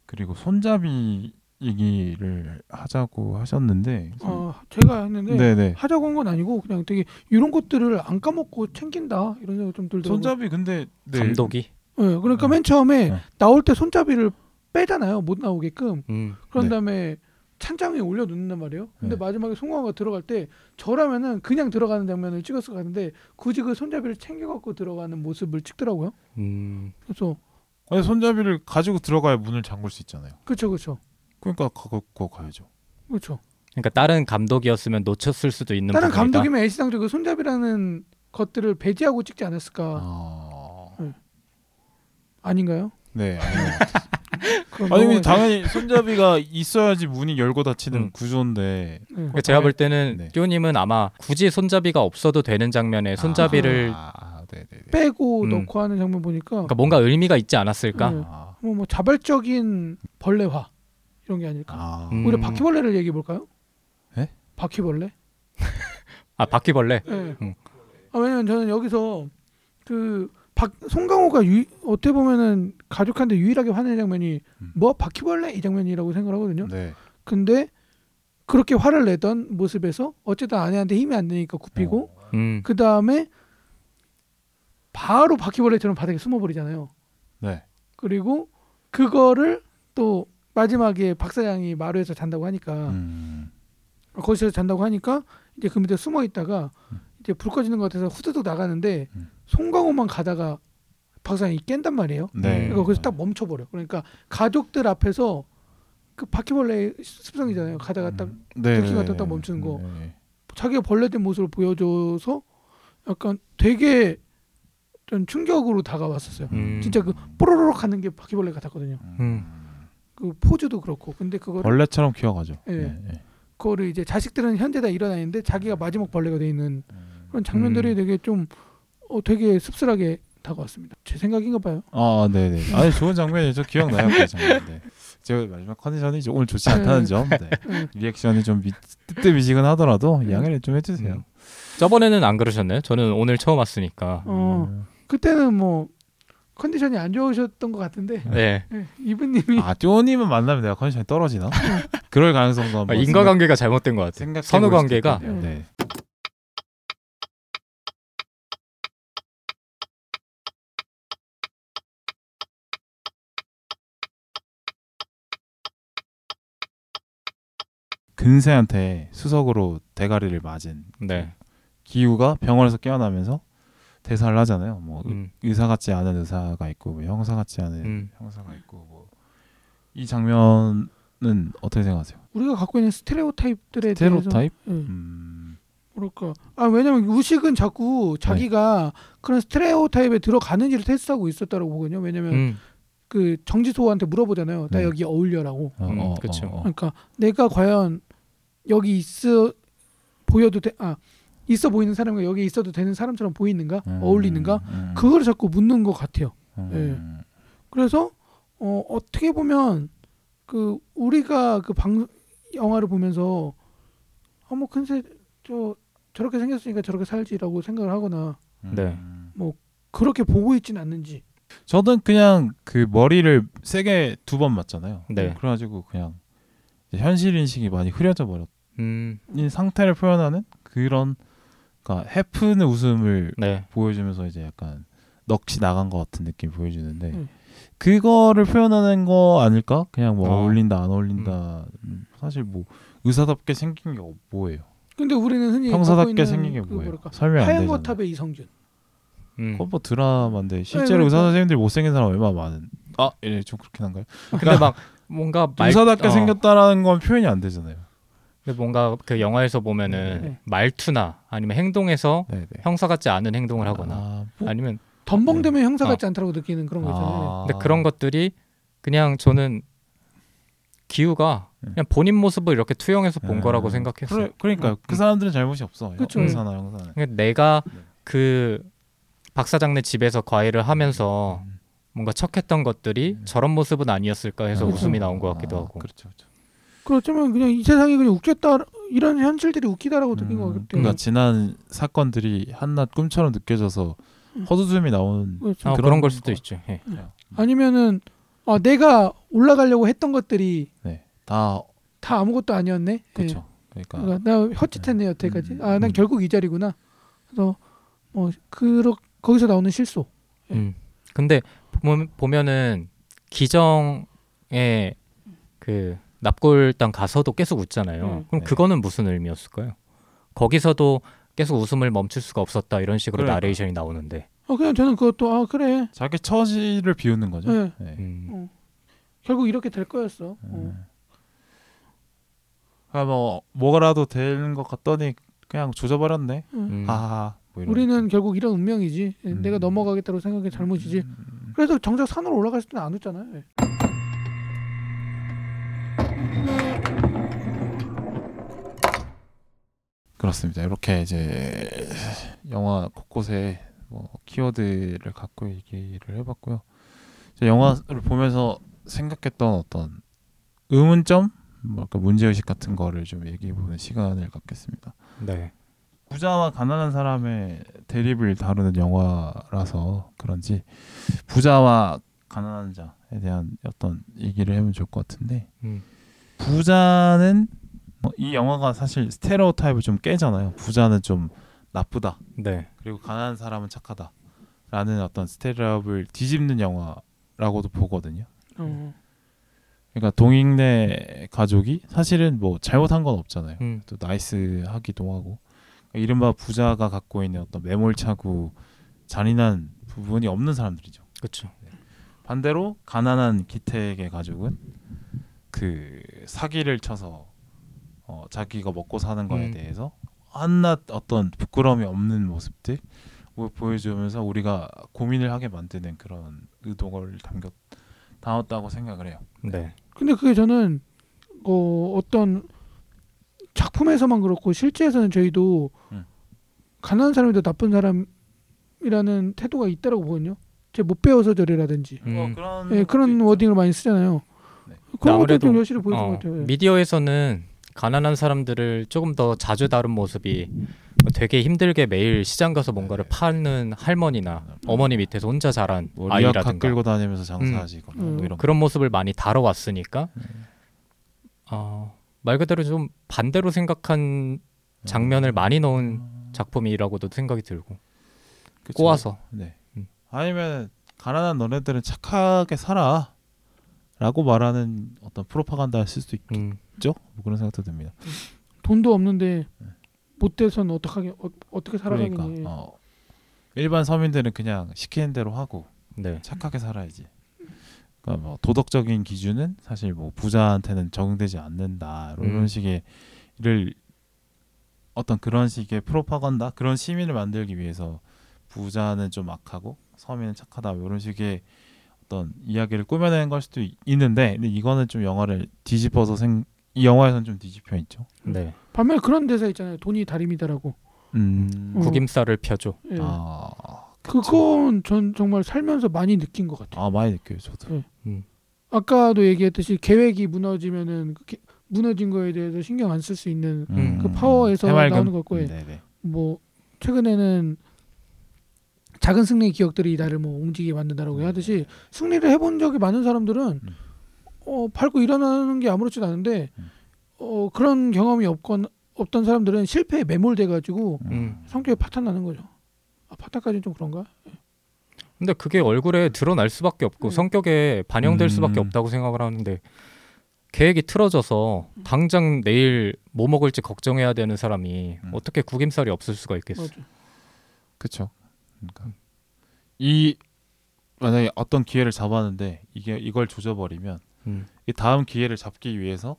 A: 그리고 손잡이 얘기를 하자고 하셨는데,
B: 어, 제가 했는데
A: 네네.
B: 하자고 한 건 아니고 그냥 되게 이런 것들을 안 까먹고 챙긴다 이런 생각 좀 들더라고요.
A: 손잡이 근데 네.
C: 감독이
B: 예, 그러니까
A: 어.
B: 맨 처음에
A: 어.
B: 나올 때 손잡이를 빼잖아요. 못 나오게끔.
C: 음.
B: 그런
A: 네.
B: 다음에 찬장 위에 올려 놓는단 말이에요. 근데
A: 네.
B: 마지막에 송강호가 들어갈 때 저라면은 그냥 들어가는 장면을 찍었을 것 같은데 굳이 그 손잡이를 챙겨 갖고 들어가는 모습을 찍더라고요.
C: 음.
B: 그래서
A: 아니 손잡이를 가지고 들어가야 문을 잠글 수 있잖아요.
B: 그렇죠, 그렇죠,
A: 그러니까 갖고 가야죠.
B: 그렇죠.
C: 그러니까 다른 감독이었으면 놓쳤을 수도 있는
B: 다른
C: 부분이다.
B: 감독이면 애시당초 그 손잡이라는 것들을 배제하고 찍지 않았을까
A: 아,
B: 아닌가요?
A: 네. 아니 근데. 당연히 손잡이가 있어야지 문이 열고 닫히는
C: 음.
A: 구조인데.
B: 네.
C: 그러니까 제가 볼 때는
A: 네.
C: 띠오님은 아마 굳이 손잡이가 없어도 되는 장면에 손잡이를
A: 아, 네네네.
B: 빼고
C: 음.
B: 넣고 하는 장면 보니까
C: 그러니까 뭔가 의미가 있지 않았을까?
B: 네.
A: 아,
B: 뭐, 뭐 자발적인 벌레화 이런 게 아닐까.
A: 아.
C: 음.
B: 우리 바퀴벌레를 얘기해 볼까요?
A: 예?
B: 바퀴벌레?
C: 아 바퀴벌레.
B: 예.
C: 음.
B: 아, 왜냐면 저는 여기서 그 박, 송강호가 유, 어떻게 보면은 가족한테 유일하게 화내는 장면이
A: 음.
B: 뭐 바퀴벌레 이 장면이라고 생각하거든요.
A: 네.
B: 근데 그렇게 화를 내던 모습에서 어쨌든 아내한테 힘이 안 되니까 굽히고
A: 어.
C: 음.
B: 그 다음에 바로 바퀴벌레처럼 바닥에 숨어버리잖아요.
A: 네.
B: 그리고 그거를 또 마지막에 박 사장이 마루에서 잔다고 하니까
A: 음.
B: 거기서 잔다고 하니까 이제 그 밑에 숨어 있다가 이제 불 꺼지는 것 같아서 후두둑 나가는데
A: 음.
B: 송강호만 가다가 박 사장이 깬단 말이에요.
A: 네.
B: 그러니까 거기서 딱 멈춰버려. 그러니까 가족들 앞에서 그 바퀴벌레 습성이잖아요. 가다가 딱
A: 네.
B: 들킨 것
A: 네,
B: 딱
A: 네.
B: 멈추는 거.
A: 네.
B: 자기가 벌레된 모습을 보여줘서 약간 되게 좀 충격으로 다가왔었어요.
C: 음.
B: 진짜 그 뽀로로록 하는 게 바퀴벌레 같았거든요.
C: 음.
B: 그 포즈도 그렇고. 근데 그거를
A: 벌레처럼 기어가죠.
B: 예.
A: 네, 네.
B: 그거를 이제 자식들은 현재 다 일어나는데 자기가 마지막 벌레가 돼 있는 그런 장면들이
C: 음.
B: 되게 좀 어, 되게 씁쓸하게 다가왔습니다. 제 생각인가 봐요.
A: 아, 네, 네. 아니 좋은 장면이죠. 기억나요, 그 장면. 네. 제가 마지막 컨디션이 이제 오늘 좋지 않다는 점, 네.
B: 예.
A: 리액션이 좀 미, 뜨뜻미지근하더라도
B: 음.
A: 양해를 좀 해주세요.
C: 음. 저번에는 안 그러셨나요? 저는 오늘 처음 왔으니까.
B: 어,
A: 음.
B: 그때는 뭐 컨디션이 안 좋으셨던 것 같은데
C: 네.
B: 예, 이분님이
A: 아, 쪼님은 만나면 내가 컨디션이 떨어지나? 그럴 가능성도
C: 아, 인과관계가 잘못된 것 같아요.
A: 생각해
C: 선후
A: 볼 수도
C: 관계가
A: 있겠네 근세한테 수석으로 대가리를 맞은
C: 네.
A: 기우가 병원에서 깨어나면서 대사를 하잖아요. 뭐
C: 음.
A: 의사 같지 않은 의사가 있고 뭐 형사 같지 않은
C: 음.
A: 형사가 있고 뭐 이 장면은 어떻게 생각하세요?
B: 우리가 갖고 있는 스테레오 타입들에 대해서? 예,
A: 음,
B: 뭐랄까 아 왜냐면 우식은 자꾸 자기가 그런 스테레오 타입에 들어가는지를 테스트하고 있었다고 보거든요. 왜냐면
C: 음.
B: 그 정지소한테 물어보잖아요. 나
A: 네.
B: 여기 어울려라고.
A: 어,
C: 음,
A: 어,
C: 그쵸.
A: 어, 어.
B: 그러니까 내가 과연 여기 있어 보여도 돼? 아 있어 보이는 사람과 여기 있어도 되는 사람처럼 보이는가?
A: 음,
B: 어울리는가?
A: 음,
B: 그걸 자꾸 묻는 것 같아요.
A: 음,
B: 그래서 어, 어떻게 보면 그 우리가 그 방 영화를 보면서 아뭐 근세 저 저렇게 생겼으니까 저렇게 살지라고 생각을 하거나
A: 음.
C: 네.
B: 그렇게 보고 있진 않는지.
A: 저는 그냥 그 머리를 세게 두 번 맞잖아요.
C: 네.
A: 그래가지고 그냥 현실 인식이 많이 흐려져 버렸.
C: 음.
A: 이 상태를 표현하는 그런 그러니까 해프는 웃음을
C: 네.
A: 보여주면서 이제 약간 넋이 나간 것 같은 느낌 보여주는데
B: 음.
A: 그거를 표현하는 거 아닐까? 그냥 뭐
C: 어.
A: 어울린다 안 어울린다 음, 사실 뭐 의사답게 생긴 게 뭐예요?
B: 근데 우리는 흔히
A: 형사답게 생긴
B: 게그
A: 뭐예요?
B: 뭐랄까
A: 설명 안
B: 하얀
A: 되잖아요.
B: 거탑의 이성균.
C: 음.
A: 그건 뭐 드라마인데 실제로
B: 그러니까.
A: 의사 선생님들 못생긴 사람 얼마나 많은? 아, 예, 좀 그렇긴 한가요?
C: 근데 막 뭔가 말
A: 의사답게
C: 어,
A: 생겼다라는 건 표현이 안 되잖아요.
C: 근데 뭔가 그 영화에서 보면은
B: 네.
C: 말투나 아니면 행동에서
A: 네, 네.
C: 형사 같지 않은 행동을 하거나
A: 아, 뭐,
C: 아니면
B: 덤벙대면 형사
C: 어.
B: 같지 않다고 느끼는 그런 거 있잖아요.
A: 아.
C: 근데 그런 것들이 그냥 저는 기우가
A: 네.
C: 그냥 본인 모습을 이렇게 투영해서 본
A: 음.
C: 거라고 생각했어요.
A: 그래, 그러니까 그 사람들은 잘못이 없어.
B: 그쵸.
A: 형사나 형사는.
C: 그러니까 내가
A: 네.
C: 그 박사장네 집에서 과외를 하면서
A: 음.
C: 뭔가 척했던 것들이
A: 음.
C: 저런 모습은 아니었을까 해서
A: 아.
C: 웃음이 나온 것 같기도
A: 아,
C: 하고.
A: 그렇죠, 그렇죠.
B: 그렇지만 그냥 이 세상이 그냥 웃겼다 이런 현실들이 웃기다라고 느낀 것
A: 음,
B: 같아요.
A: 그러니까 지난 사건들이 한낱 꿈처럼 느껴져서
B: 음.
A: 헛웃음이 나오는
B: 그렇죠.
C: 아,
A: 그런
C: 그런 걸 수도
A: 거.
C: 있죠. 예.
B: 아니면은 아, 내가 올라가려고 했던 것들이
A: 네, 다
B: 다 아무것도 아니었네.
A: 그렇죠. 그러니까
B: 예. 그러니까 나 헛짓했네 여태까지.
A: 음,
B: 아, 난
A: 음.
B: 결국 이 자리구나. 그래서 뭐 그러 거기서 나오는 실소. 예.
C: 음. 근데 보면, 보면은 기정의 그 납골당 가서도 계속 웃잖아요.
B: 음.
C: 그럼
A: 네.
C: 그거는 무슨 의미였을까요? 거기서도 계속 웃음을 멈출 수가 없었다 이런 식으로
A: 그러니까.
C: 나레이션이 나오는데.
B: 어 그냥 저는 그것도 아 그래.
A: 자기 처지를 비우는 거죠.
B: 네.
A: 네.
C: 음.
B: 결국 이렇게 될 거였어. 어.
A: 음. 아, 뭐 뭐라도 되는 것 같더니 그냥 조져버렸네.
B: 음.
C: 음.
A: 하하. 뭐
B: 우리는 결국 이런 운명이지. 예,
A: 음.
B: 내가 넘어가겠다고 생각해 잘못이지.
A: 음.
B: 그래서 정작 산으로 올라갔을 때는 안 웃잖아요.
A: 그렇습니다. 이렇게 이제 영화 곳곳에 뭐 키워드를 갖고 얘기를 해봤고요. 영화를 보면서 생각했던 어떤 의문점, 뭐랄까 문제 의식 같은 거를 좀 얘기해 보는 시간을 갖겠습니다.
C: 네.
A: 부자와 가난한 사람의 대립을 다루는 영화라서 그런지 부자와 가난한 자에 대한 어떤 얘기를 해보면 좋을 것 같은데
C: 음.
A: 부자는 뭐 이 영화가 사실 스테레오 타입을 좀 깨잖아요. 부자는 좀 나쁘다.
C: 네.
A: 그리고 가난한 사람은 착하다. 라는 어떤 스테레오를 뒤집는 영화를 거라고도 보거든요.
B: 어.
A: 그러니까 동익내 가족이 사실은 뭐 잘못한 건 없잖아요.
C: 음.
A: 또 나이스하기도 하고 그러니까 이른바 부자가 갖고 있는 어떤 매몰차고 잔인한 부분이 없는 사람들이죠.
C: 그렇죠.
A: 반대로 가난한 기택의 가족은 그 사기를 쳐서 어, 자기가 먹고 사는 거에
C: 음.
A: 대해서 한낱 어떤 부끄러움이 없는 모습들 보- 보여주면서 우리가 고민을 하게 만드는 그런 의도를 담겨 담았다고 생각을 해요.
C: 네.
B: 근데 그게 저는 어, 어떤 작품에서만 그렇고 실제에서는 저희도
A: 음.
B: 가난한 사람이 더 나쁜 사람이라는 태도가 있다라고 보거든요. 제 못 배워서 저래라든지
C: 음.
A: 어, 그런
B: 예, 그런 워딩을 많이 쓰잖아요.
A: 네.
B: 그런 것도 좀 여실히 보여준
C: 어,
B: 것 같아요. 예.
C: 미디어에서는 가난한 사람들을 조금 더 자주 다룬 모습이 뭐 되게 힘들게 매일 시장 가서 뭔가를 파는 할머니나 어머니 밑에서 혼자 자란
A: 뭐
C: 아이라든가.
A: 끌고 다니면서 장사하시거나
B: 음.
A: 뭐 이런
C: 그런 모습을 많이 다뤄왔으니까. 어, 말 그대로 좀 반대로 생각한 장면을 많이 넣은 작품이라고도 생각이 들고.
A: 그쵸?
C: 꼬아서.
A: 네.
C: 음.
A: 아니면 가난한 너네들은 착하게 살아라고 말하는 어떤 프로파간다를 쓸 수도
C: 음,
A: 있죠. 뭐 그런 생각도 듭니다.
B: 돈도 없는데 못 돼서는 어떡하게 어, 어떻게 살아가겠니?
A: 그러니까 어, 일반 서민들은 그냥 시키는 대로 하고
C: 네.
A: 착하게 살아야지. 그러니까 뭐 도덕적인 기준은 사실 뭐 부자한테는 적용되지 않는다 뭐 이런
C: 음.
A: 식의 를 어떤 그런 식의 프로파간다 그런 시민을 만들기 위해서 부자는 좀 악하고 서민은 착하다 뭐 이런 식의 어떤 이야기를 꾸며내는 걸 수도 있- 있는데 근데 이거는 좀 영화를 뒤집어서 생 이 영화에서는 좀 뒤집혀 있죠.
C: 네.
B: 반면에 그런 대사 있잖아요. 돈이 다림이다라고.
A: 음.
B: 어.
C: 구김살을 펴줘.
B: 예.
A: 아,
B: 그건 전 정말 살면서 많이 느낀 것 같아요.
A: 아 많이 느껴요 저도.
C: 음.
B: 아까도 얘기했듯이 계획이 무너지면은 그 게- 무너진 거에 대해서 신경 안 쓸 수 있는
C: 음.
B: 그 파워에서
A: 해맑음?
B: 나오는 것 같고 예.
A: 네네.
B: 뭐 최근에는 작은 승리의 기억들이 나를 뭐 움직이게 만든다라고 하듯이 승리를 해본 적이 많은 사람들은
A: 음.
B: 어 밟고 일어나는 게 아무렇지도 않은데
A: 음.
B: 어 그런 경험이 없건 없던 사람들은 실패에 매몰돼 가지고
C: 음.
B: 성격이 파탄 나는 거죠. 아, 파탄까지는 좀 그런가?
C: 근데 그게 얼굴에 드러날 수밖에 없고
B: 음.
C: 성격에 반영될
A: 음.
C: 수밖에 없다고 생각을 하는데 계획이 틀어져서 당장 내일 뭐 먹을지 걱정해야 되는 사람이
A: 음.
C: 어떻게 구김살이 없을 수가 있겠어?
B: 맞아.
A: 그렇죠. 그러니까 이 만약에 어떤 기회를 잡았는데 이게 이걸 조져버리면
C: 음.
A: 이 다음 기회를 잡기 위해서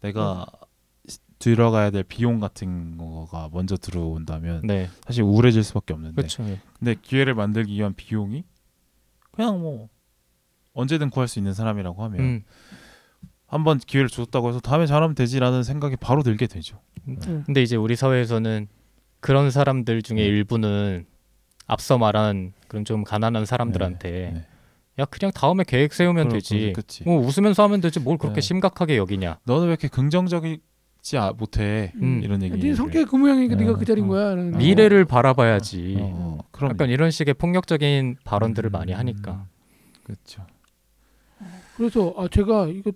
A: 내가 시- 들어가야 될 비용 같은 거가 먼저 들어온다면
C: 네,
A: 사실 우울해질 수밖에 없는데
C: 그렇죠.
A: 근데 기회를 만들기 위한 비용이 그냥 뭐 언제든 구할 수 있는 사람이라고 하면
C: 음.
A: 한번 기회를 줬다고 해서 다음에 잘하면 되지라는 생각이 바로 들게 되죠.
B: 음.
C: 근데 이제 우리 사회에서는 그런 사람들 중에 일부는 앞서 말한 그런 좀 가난한 사람들한테
A: 네.
C: 야 그냥 다음에 계획 세우면
A: 그럼,
C: 되지.
A: 그치.
C: 뭐 웃으면서 하면 되지. 뭘 그렇게
A: 네.
C: 심각하게 여기냐?
A: 너는 왜 이렇게 긍정적이지 아- 못해?
C: 음.
A: 이런 얘기.
B: 네 성격이 그 모양이니까
A: 네.
B: 네가 그 자리인
C: 어.
B: 거야. 라는
C: 미래를 바라봐야지.
A: 어, 그럼
C: 약간 이런 식의 폭력적인 발언들을
A: 음.
C: 많이 하니까.
A: 그렇죠.
B: 그래서 아 제가 이거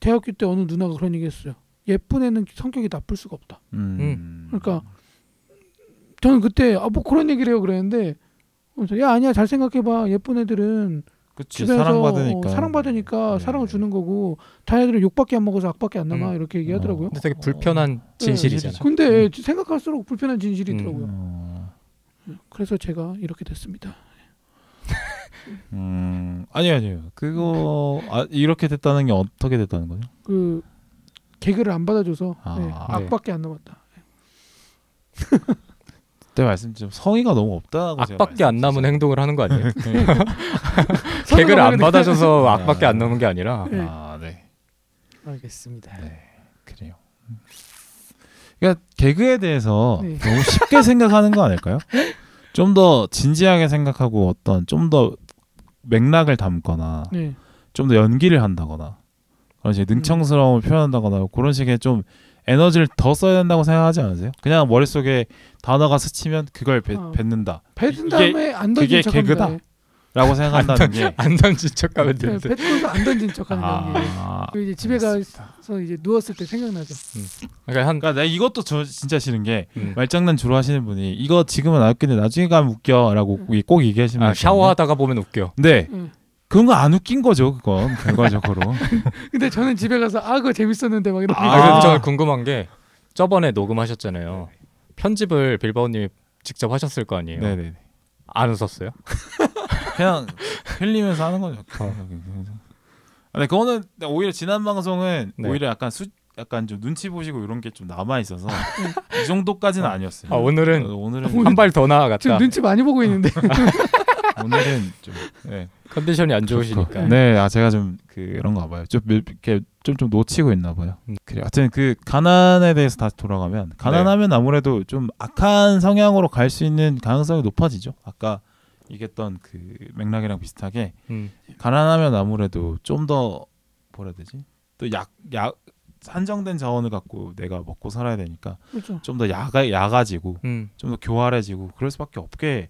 B: 대학교 때 어느 누나가 그런 얘기했어요. 예쁜 애는 성격이 나쁠 수가 없다.
A: 음.
B: 그러니까 저는 그때 아 뭐 그런 얘기를 해요 그랬는데 그래서 야 아니야 잘 생각해봐 예쁜 애들은
A: 그치 사랑받으니까
B: 어, 사랑받으니까
A: 네.
B: 사랑을 주는 거고 다혜들은 욕밖에 안 먹어서 악밖에 안 남아
C: 음.
B: 이렇게 얘기하더라고요.
C: 근데 되게 불편한
A: 어.
C: 진실이잖아.
A: 네,
B: 근데 생각할수록 불편한 진실이더라고요.
A: 어,
B: 그래서 제가 이렇게 됐습니다.
A: 음 아니요 아니요 그거 아, 이렇게 됐다는 게 어떻게 됐다는 거죠?
B: 그 개그를 안 받아줘서
A: 아,
B: 네,
A: 네.
B: 악밖에 안 남았다.
A: 그때 말씀 좀 성의가 너무 없다고
C: 악밖에 안 남은. 행동을 하는 거 아니에요? 개그를 안
B: 말하는
C: 받아줘서
A: 아.
C: 악밖에 안 남은 게 아니라
B: 네.
A: 아 네.
B: 알겠습니다.
A: 네 그래요. 그러니까 개그에 대해서
B: 네.
A: 너무 쉽게 생각하는 거 아닐까요? 좀 더 진지하게 생각하고 어떤 좀 더 맥락을 담거나
B: 네.
A: 좀 더 연기를 한다거나 그런 식의 능청스러움을 표현한다거나 그런 식의 좀 에너지를 더 써야 된다고 생각하지 않으세요? 그냥 머릿속에 단어가 스치면 그걸 뱉,
B: 어.
A: 뱉는다
B: 뱉은
A: 이게-
B: 다음에 안 던진
A: 그게. 개그다? 라고 생각한다는 게
C: 안 던진 척하면
B: 네,
C: 되는데.
B: 뱉고서 안 던진 척하는 게
A: 아,
B: 그 이제 집에 가서 이제 누웠을 때 생각나죠.
C: 그러니까 한
A: 그러니까 내가 이것도 저 진짜 싫은 게
C: 음.
A: 말장난 주로 하시는 분이 이거 지금은 안 웃긴데 나중에 가면 웃겨라고 꼭 얘기하시는
C: 아,
A: 분이.
C: 샤워하다가 보면 웃겨.
B: 네.
A: 그런 거 안 웃긴 거죠. 그건 결과적으로.
B: 근데 저는 집에 가서 아 그거 재밌었는데 막 이렇게
C: 아,
A: 아.
C: 저는 궁금한 게 저번에 녹음하셨잖아요. 편집을 빌바오님이 직접 하셨을 거 아니에요.
A: 네네.
C: 안 웃었어요?
A: 그냥 흘리면서 하는 거죠. 근데 그거는 오히려 지난 방송은
C: 네.
A: 오히려 약간 수 약간 좀 눈치 보시고 이런 게 좀 남아 있어서 이 정도까지는 아니었어요.
C: 아, 오늘은
A: 어, 오늘은
B: 오늘-
C: 한발더
B: 지금
C: 나아갔다.
B: 눈치 많이 보고 있는데
A: 오늘은 좀 네.
C: 컨디션이 안 좋으시니까.
A: 네, 아 제가 좀 그런 가 봐요. 좀 이렇게 좀 좀 놓치고 있나 봐요.
C: 음.
A: 그래, 하여튼 그 가난에 대해서 다시 돌아가면 가난하면 아무래도 좀 악한 성향으로 갈 수 있는 가능성이 높아지죠. 아까 얘기했던 그 맥락이랑 비슷하게
C: 음.
A: 가난하면 아무래도 좀 더 뭐라 해야 되지? 또 약 약 한정된 자원을 갖고 내가 먹고 살아야 되니까
B: 그렇죠.
A: 좀더 야가 야가지고
C: 음.
A: 좀더 교활해지고 그럴 수밖에 없게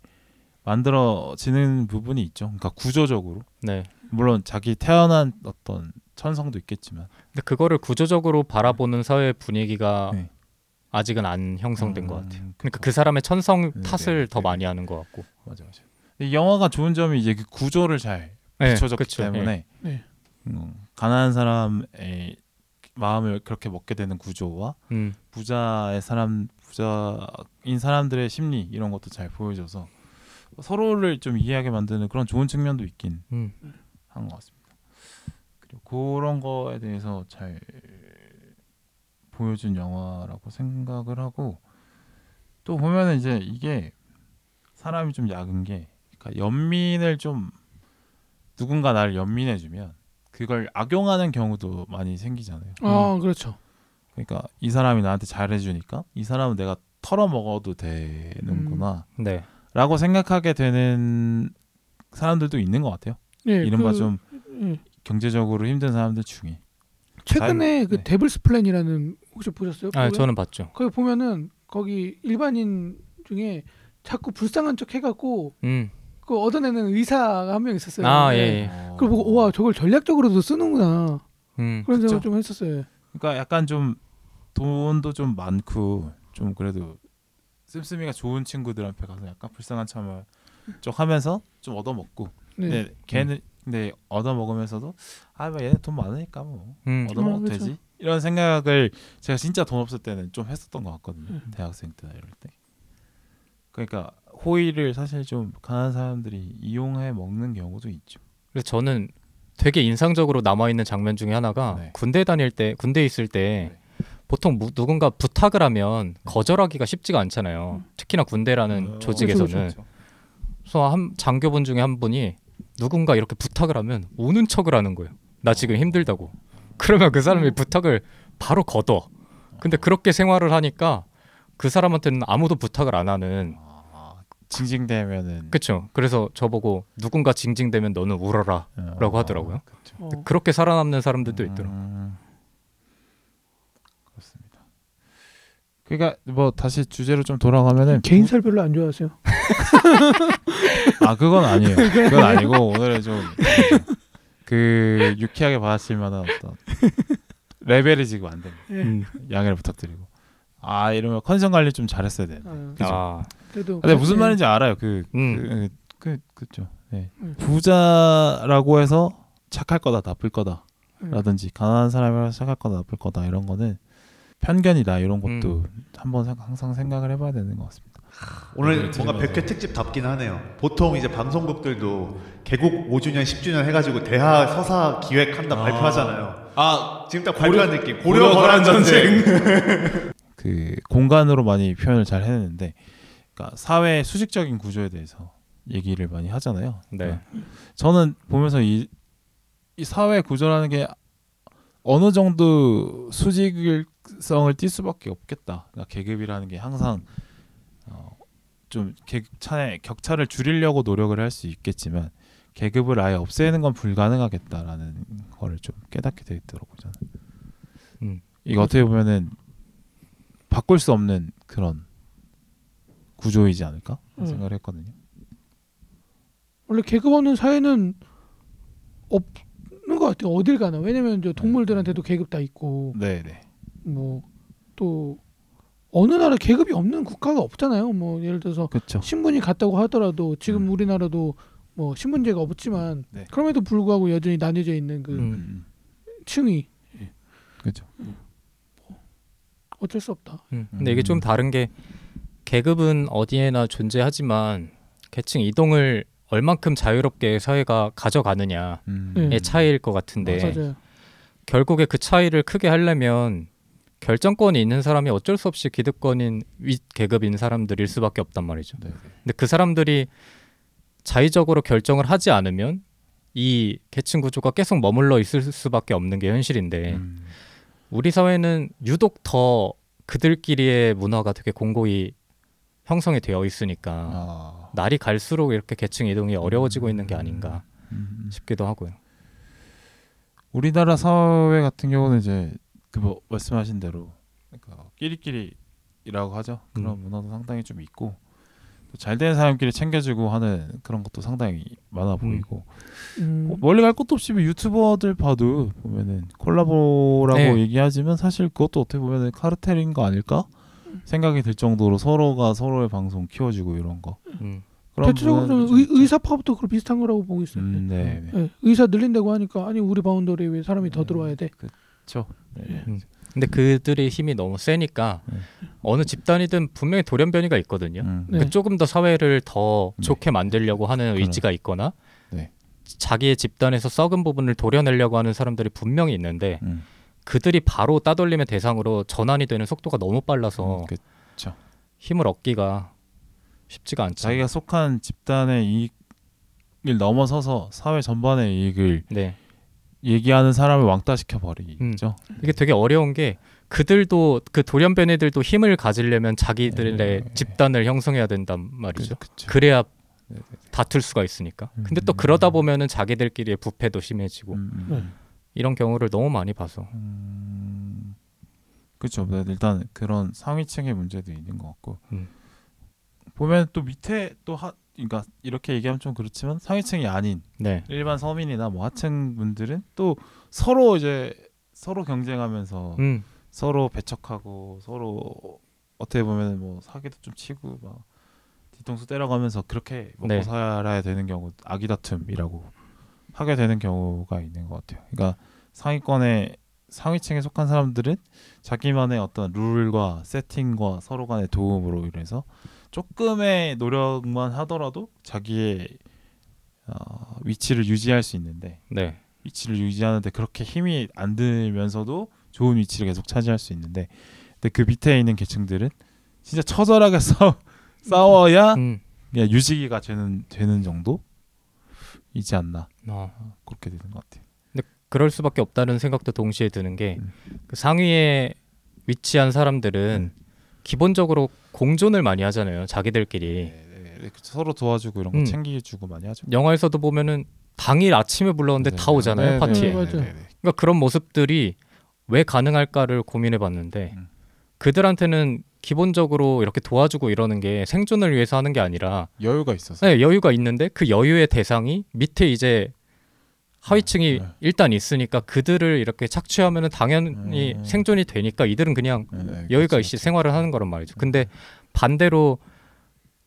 A: 만들어지는 부분이 있죠. 그러니까 구조적으로
C: 네.
A: 물론 자기 태어난 어떤 천성도 있겠지만
C: 근데 그거를 구조적으로 바라보는 사회 분위기가
A: 네.
C: 아직은 안 형성된 것
A: 음,
C: 같아요.
A: 그쵸.
C: 그러니까 그 사람의 천성
A: 네,
C: 탓을
A: 네,
C: 더
A: 네.
C: 많이 하는 것 같고.
A: 맞아 맞아. 이 영화가 좋은 점이 이제 그 구조를 잘
C: 네, 그쵸.
A: 때문에
B: 네.
A: 음, 가난한 사람의 마음을 그렇게 먹게 되는 구조와
C: 음.
A: 부자의 사람 부자인 사람들의 심리 이런 것도 잘 보여줘서 서로를 좀 이해하게 만드는 그런 좋은 측면도 있긴
C: 음.
A: 한것 같습니다. 그리고 그런 거에 대해서 잘 보여준 영화라고 생각을 하고 또 보면은 이제 이게 사람이 좀 약은 게 그러니까 연민을 좀 누군가 나를 연민해주면 그걸 악용하는 경우도 많이 생기잖아요.
B: 아 그렇죠.
A: 그러니까 이 사람이 나한테 잘해주니까 이 사람은 내가 털어 먹어도 되는구나
C: 네.
A: 라고 생각하게 되는 사람들도 있는 것 같아요.
B: 예,
A: 이른바
B: 그,
A: 좀
B: 예.
A: 경제적으로 힘든 사람들 중에
B: 최근에
A: 잘-
B: 그
A: 네.
B: 데블스 플랜이라는 혹시 보셨어요?
C: 아? 저는 봤죠.
B: 거기 보면은 거기 일반인 중에 자꾸 불쌍한 척 해갖고
C: 음.
B: 그 얻어내는 의사가 한 명 있었어요.
C: 아,
B: 네.
C: 예. 예.
B: 그걸 보고 와 저걸 전략적으로도 쓰는구나
C: 음.
B: 그런 생각. 을좀 했었어요.
A: 그러니까 약간 좀 돈도 좀 많고 좀 그래도 씀씀이가 좋은 친구들 앞에 가서 약간 불쌍한 척을 좀 하면서 좀 얻어먹고
B: 네.
A: 근데 걔는 근데 얻어먹으면서도 아뭐 얘네 돈 많으니까 뭐
C: 음.
A: 얻어먹어도
B: 어, 그쵸.
A: 되지 이런 생각을 제가 진짜 돈 없을 때는 좀 했었던 것 같거든요
B: 음.
A: 대학생 때나 이럴 때 그러니까 호의를 사실 좀 가난한 사람들이 이용해 먹는 경우도 있죠
C: 그래서 저는 되게 인상적으로 남아 있는 장면 중에 하나가
A: 네.
C: 군대 다닐 때 군대에 있을 때
A: 네.
C: 보통 무- 누군가 부탁을 하면 거절하기가 쉽지가 않잖아요. 특히나 군대라는
A: 어,
C: 조직에서는.
A: 그렇죠.
C: 그래서 한 장교분 중에 한 분이 누군가 이렇게 부탁을 하면 우는 척을 하는 거예요. 나 지금 힘들다고. 그러면 그 사람이 부탁을 바로 걷어. 근데 그렇게 생활을 하니까 그 사람한테는 아무도 부탁을 안 하는.
A: 아, 징징대면은
C: 그렇죠. 그래서 저보고 누군가 징징대면 너는 울어라.
A: 어,
C: 라고 하더라고요.
B: 어.
C: 그렇게 살아남는 사람들도 있더라고요.
A: 음, 그렇습니다. 그러니까 뭐 다시 주제로 좀 돌아가면은
B: 개인살 별로 안 좋아하세요.
A: 아 그건 아니에요. 그건 아니고 오늘은 좀 그 유쾌하게 받아칠 만한 어떤 레벨이 지금 안 됩니다.
B: 예.
C: 음.
A: 양해를 부탁드리고 아 이러면 컨디션 관리 좀 잘했어야 되는데.
B: 아,
A: 그죠?
C: 아,
B: 그래도
A: 근데 무슨
B: 예.
A: 말인지 알아요. 그
C: 음.
A: 그, 그 그 죠. 네.
B: 음.
A: 부자라고 해서 착할 거다 나쁠 거다
B: 음.
A: 라든지 가난한 사람이라서 착할 거다 나쁠 거다 이런 거는 편견이다 이런 것도
C: 음.
A: 한번 생- 항상 생각을 해봐야 되는 것 같습니다.
D: 오늘
A: 얘기를
D: 뭔가. 100회 특집답긴 하네요. 보통 이제 방송국들도 개국 5주년, 10주년 해가지고 대하 서사 기획한다
A: 아.
D: 발표하잖아요.
A: 아
D: 지금 딱 발표한 느낌.
A: 고려
D: 고려 거란 전쟁.
A: 그 공간으로 많이 표현을 잘 해냈는데, 그러니까 사회 수직적인 구조에 대해서 얘기를 많이 하잖아요.
C: 네.
A: 그러니까 저는 보면서 이, 이 사회 구조라는 게 어느 정도 수직 성을 띌 수밖에 없겠다. 그러니까 계급이라는 게 항상 어, 좀 격차의 격차를 줄이려고 노력을 할 수 있겠지만 계급을 아예 없애는 건 불가능하겠다라는 거를 좀 깨닫게 되더라고요. 저는.
C: 음.
A: 이거 어떻게 보면은 바꿀 수 없는 그런 구조이지 않을까
B: 음.
A: 생각을 했거든요.
B: 원래 계급 없는 사회는 없는 것 같아요. 어딜 가나. 왜냐면 저 동물들한테도 계급 다 있고
A: 네, 네.
B: 뭐 또 어느 나라 계급이 없는 국가가 없잖아요. 뭐 예를 들어서
A: 그렇죠.
B: 신분이 같다고 하더라도 지금
A: 음.
B: 우리나라도 뭐 신분제가 없지만
A: 네.
B: 그럼에도 불구하고 여전히 나뉘어져 있는 그
C: 음.
B: 층이
A: 그렇죠.
B: 어쩔 수 없다.
C: 음. 근데 이게 좀
A: 음.
C: 다른 게 계급은 어디에나 존재하지만 계층 이동을 얼만큼 자유롭게 사회가 가져가느냐의
A: 음.
B: 네.
C: 차이일 것 같은데
B: 맞아요.
C: 결국에 그 차이를 크게 하려면 결정권이 있는 사람이 어쩔 수 없이 기득권인 윗 계급인 사람들일 수밖에 없단 말이죠.
A: 네.
C: 근데 그 사람들이 자의적으로 결정을 하지 않으면 이 계층 구조가 계속 머물러 있을 수밖에 없는 게 현실인데
A: 음.
C: 우리 사회는 유독 더 그들끼리의 문화가 되게 공고히 형성이 되어 있으니까
A: 아.
C: 날이 갈수록 이렇게 계층 이동이 어려워지고 있는 게 아닌가
A: 음.
C: 싶기도 하고요.
A: 우리나라 사회 같은 경우는 이제 그 뭐 말씀하신 대로 그러니까 끼리끼리라고 하죠. 그런
C: 음.
A: 문화도 상당히 좀 있고 또잘 되는 사람끼리 챙겨주고 하는 그런 것도 상당히 많아 보이고
B: 음,
A: 뭐 멀리 갈 것도 없이 뭐 유튜버들 봐도 보면은 콜라보라고
C: 네.
A: 얘기하지만 사실 그것도 어떻게 보면은 카르텔인 거 아닐까 생각이 들 정도로 서로가 서로의 방송 키워주고 이런 거
C: 음.
B: 대체적으로 의,
A: 있죠.
B: 의사파부터 그런 비슷한 거라고 보고 있어요.
A: 음, 네, 네.
B: 예, 의사 늘린다고 하니까 아니 우리 바운더리에 왜 사람이 더
A: 네.
B: 들어와야 돼?
A: 그렇죠. 네.
C: 근데 그들의 힘이 너무 세니까
A: 네.
C: 어느 집단이든 분명히 돌연변이가 있거든요.
A: 음.
B: 네.
C: 그 조금 더 사회를 더
A: 네.
C: 좋게 만들려고 하는. 의지가 있거나
A: 네.
C: 자기의 집단에서 썩은 부분을 도려내려고 하는 사람들이 분명히 있는데
A: 음.
C: 그들이 바로 따돌림의 대상으로 전환이 되는 속도가 너무 빨라서
A: 음, 그
C: 힘을 얻기가 쉽지가 않죠.
A: 자기가 속한 집단의 이익을 넘어서서 사회 전반의 이익을
C: 네.
A: 얘기하는 사람을 왕따시켜 버리죠.
C: 이게 되게 어려운 게 그들도 그 돌연변이들도 힘을 가지려면 자기들의
A: 네.
C: 집단을 형성해야 된단 말이죠.
A: 그렇죠.
C: 그래야
A: 네,
C: 다툴 수가 있으니까. 근데 또
A: 음.
C: 그러다 보면은 자기들끼리의 부패도 심해지고
A: 음, 음,
B: 네.
A: 음.
C: 이런 경우를 너무 많이 봐서.
A: 음, 그렇죠. 네, 일단 그런 상위층의 문제도 있는 것 같고
C: 음.
A: 보면 또 밑에 또 하, 그러니까 이렇게 얘기하면 좀 그렇지만 상위층이 아닌
C: 네.
A: 일반 서민이나 뭐 하층 분들은 또 서로 이제 서로 경쟁하면서
C: 음.
A: 서로 배척하고 서로 어떻게 보면 뭐 사기도 좀 치고 막 뒤통수 때려가면서 그렇게 먹고
C: 네.
A: 살아야 되는 경우 아기 다툼이라고 하게 되는 경우가 있는 것 같아요. 그러니까 상위권의 상위층에 속한 사람들은 자기만의 어떤 룰과 세팅과 서로 간의 도움으로 인해서 조금의 노력만 하더라도 자기의 어, 위치를 유지할 수 있는데
C: 네.
A: 위치를 유지하는데 그렇게 힘이 안 들면서도 좋은 위치를 계속 차지할 수 있는데 근데 그 밑에 있는 계층들은 진짜 처절하게 싸워, 싸워야
C: 음.
A: 유지기가 되는 되는 정도이지 않나
C: 어.
A: 그렇게 되는 것 같아요.
C: 그럴 수밖에 없다는 생각도 동시에 드는 게
A: 음.
C: 그 상위에 위치한 사람들은 기본적으로 공존을 많이 하잖아요. 자기들끼리.
A: 네, 네, 서로 도와주고 이런 거
C: 음.
A: 챙기주고 많이 하죠.
C: 영화에서 보면은 당일 아침에 불렀는데
A: 네,
C: 다 오잖아요
A: 네,
C: 파티에.
B: 네.
C: 그러니까 그런 모습들이 왜 가능할까를 고민해봤는데
A: 음.
C: 그들한테는 기본적으로 이렇게 도와주고 이러는 게 생존을 위해서 하는 게 아니라
A: 여유가 있어서.
C: 네, 여유가 있는데 그 여유의 대상이 밑에 이제 하위층이
A: 네.
C: 일단 있으니까 그들을 이렇게 착취하면은 당연히
A: 음.
C: 생존이 되니까 이들은 그냥
A: 네, 네,
C: 여유가
A: 그렇죠,
C: 있이
A: 그렇죠.
C: 생활을 하는 거란 말이죠. 근데 반대로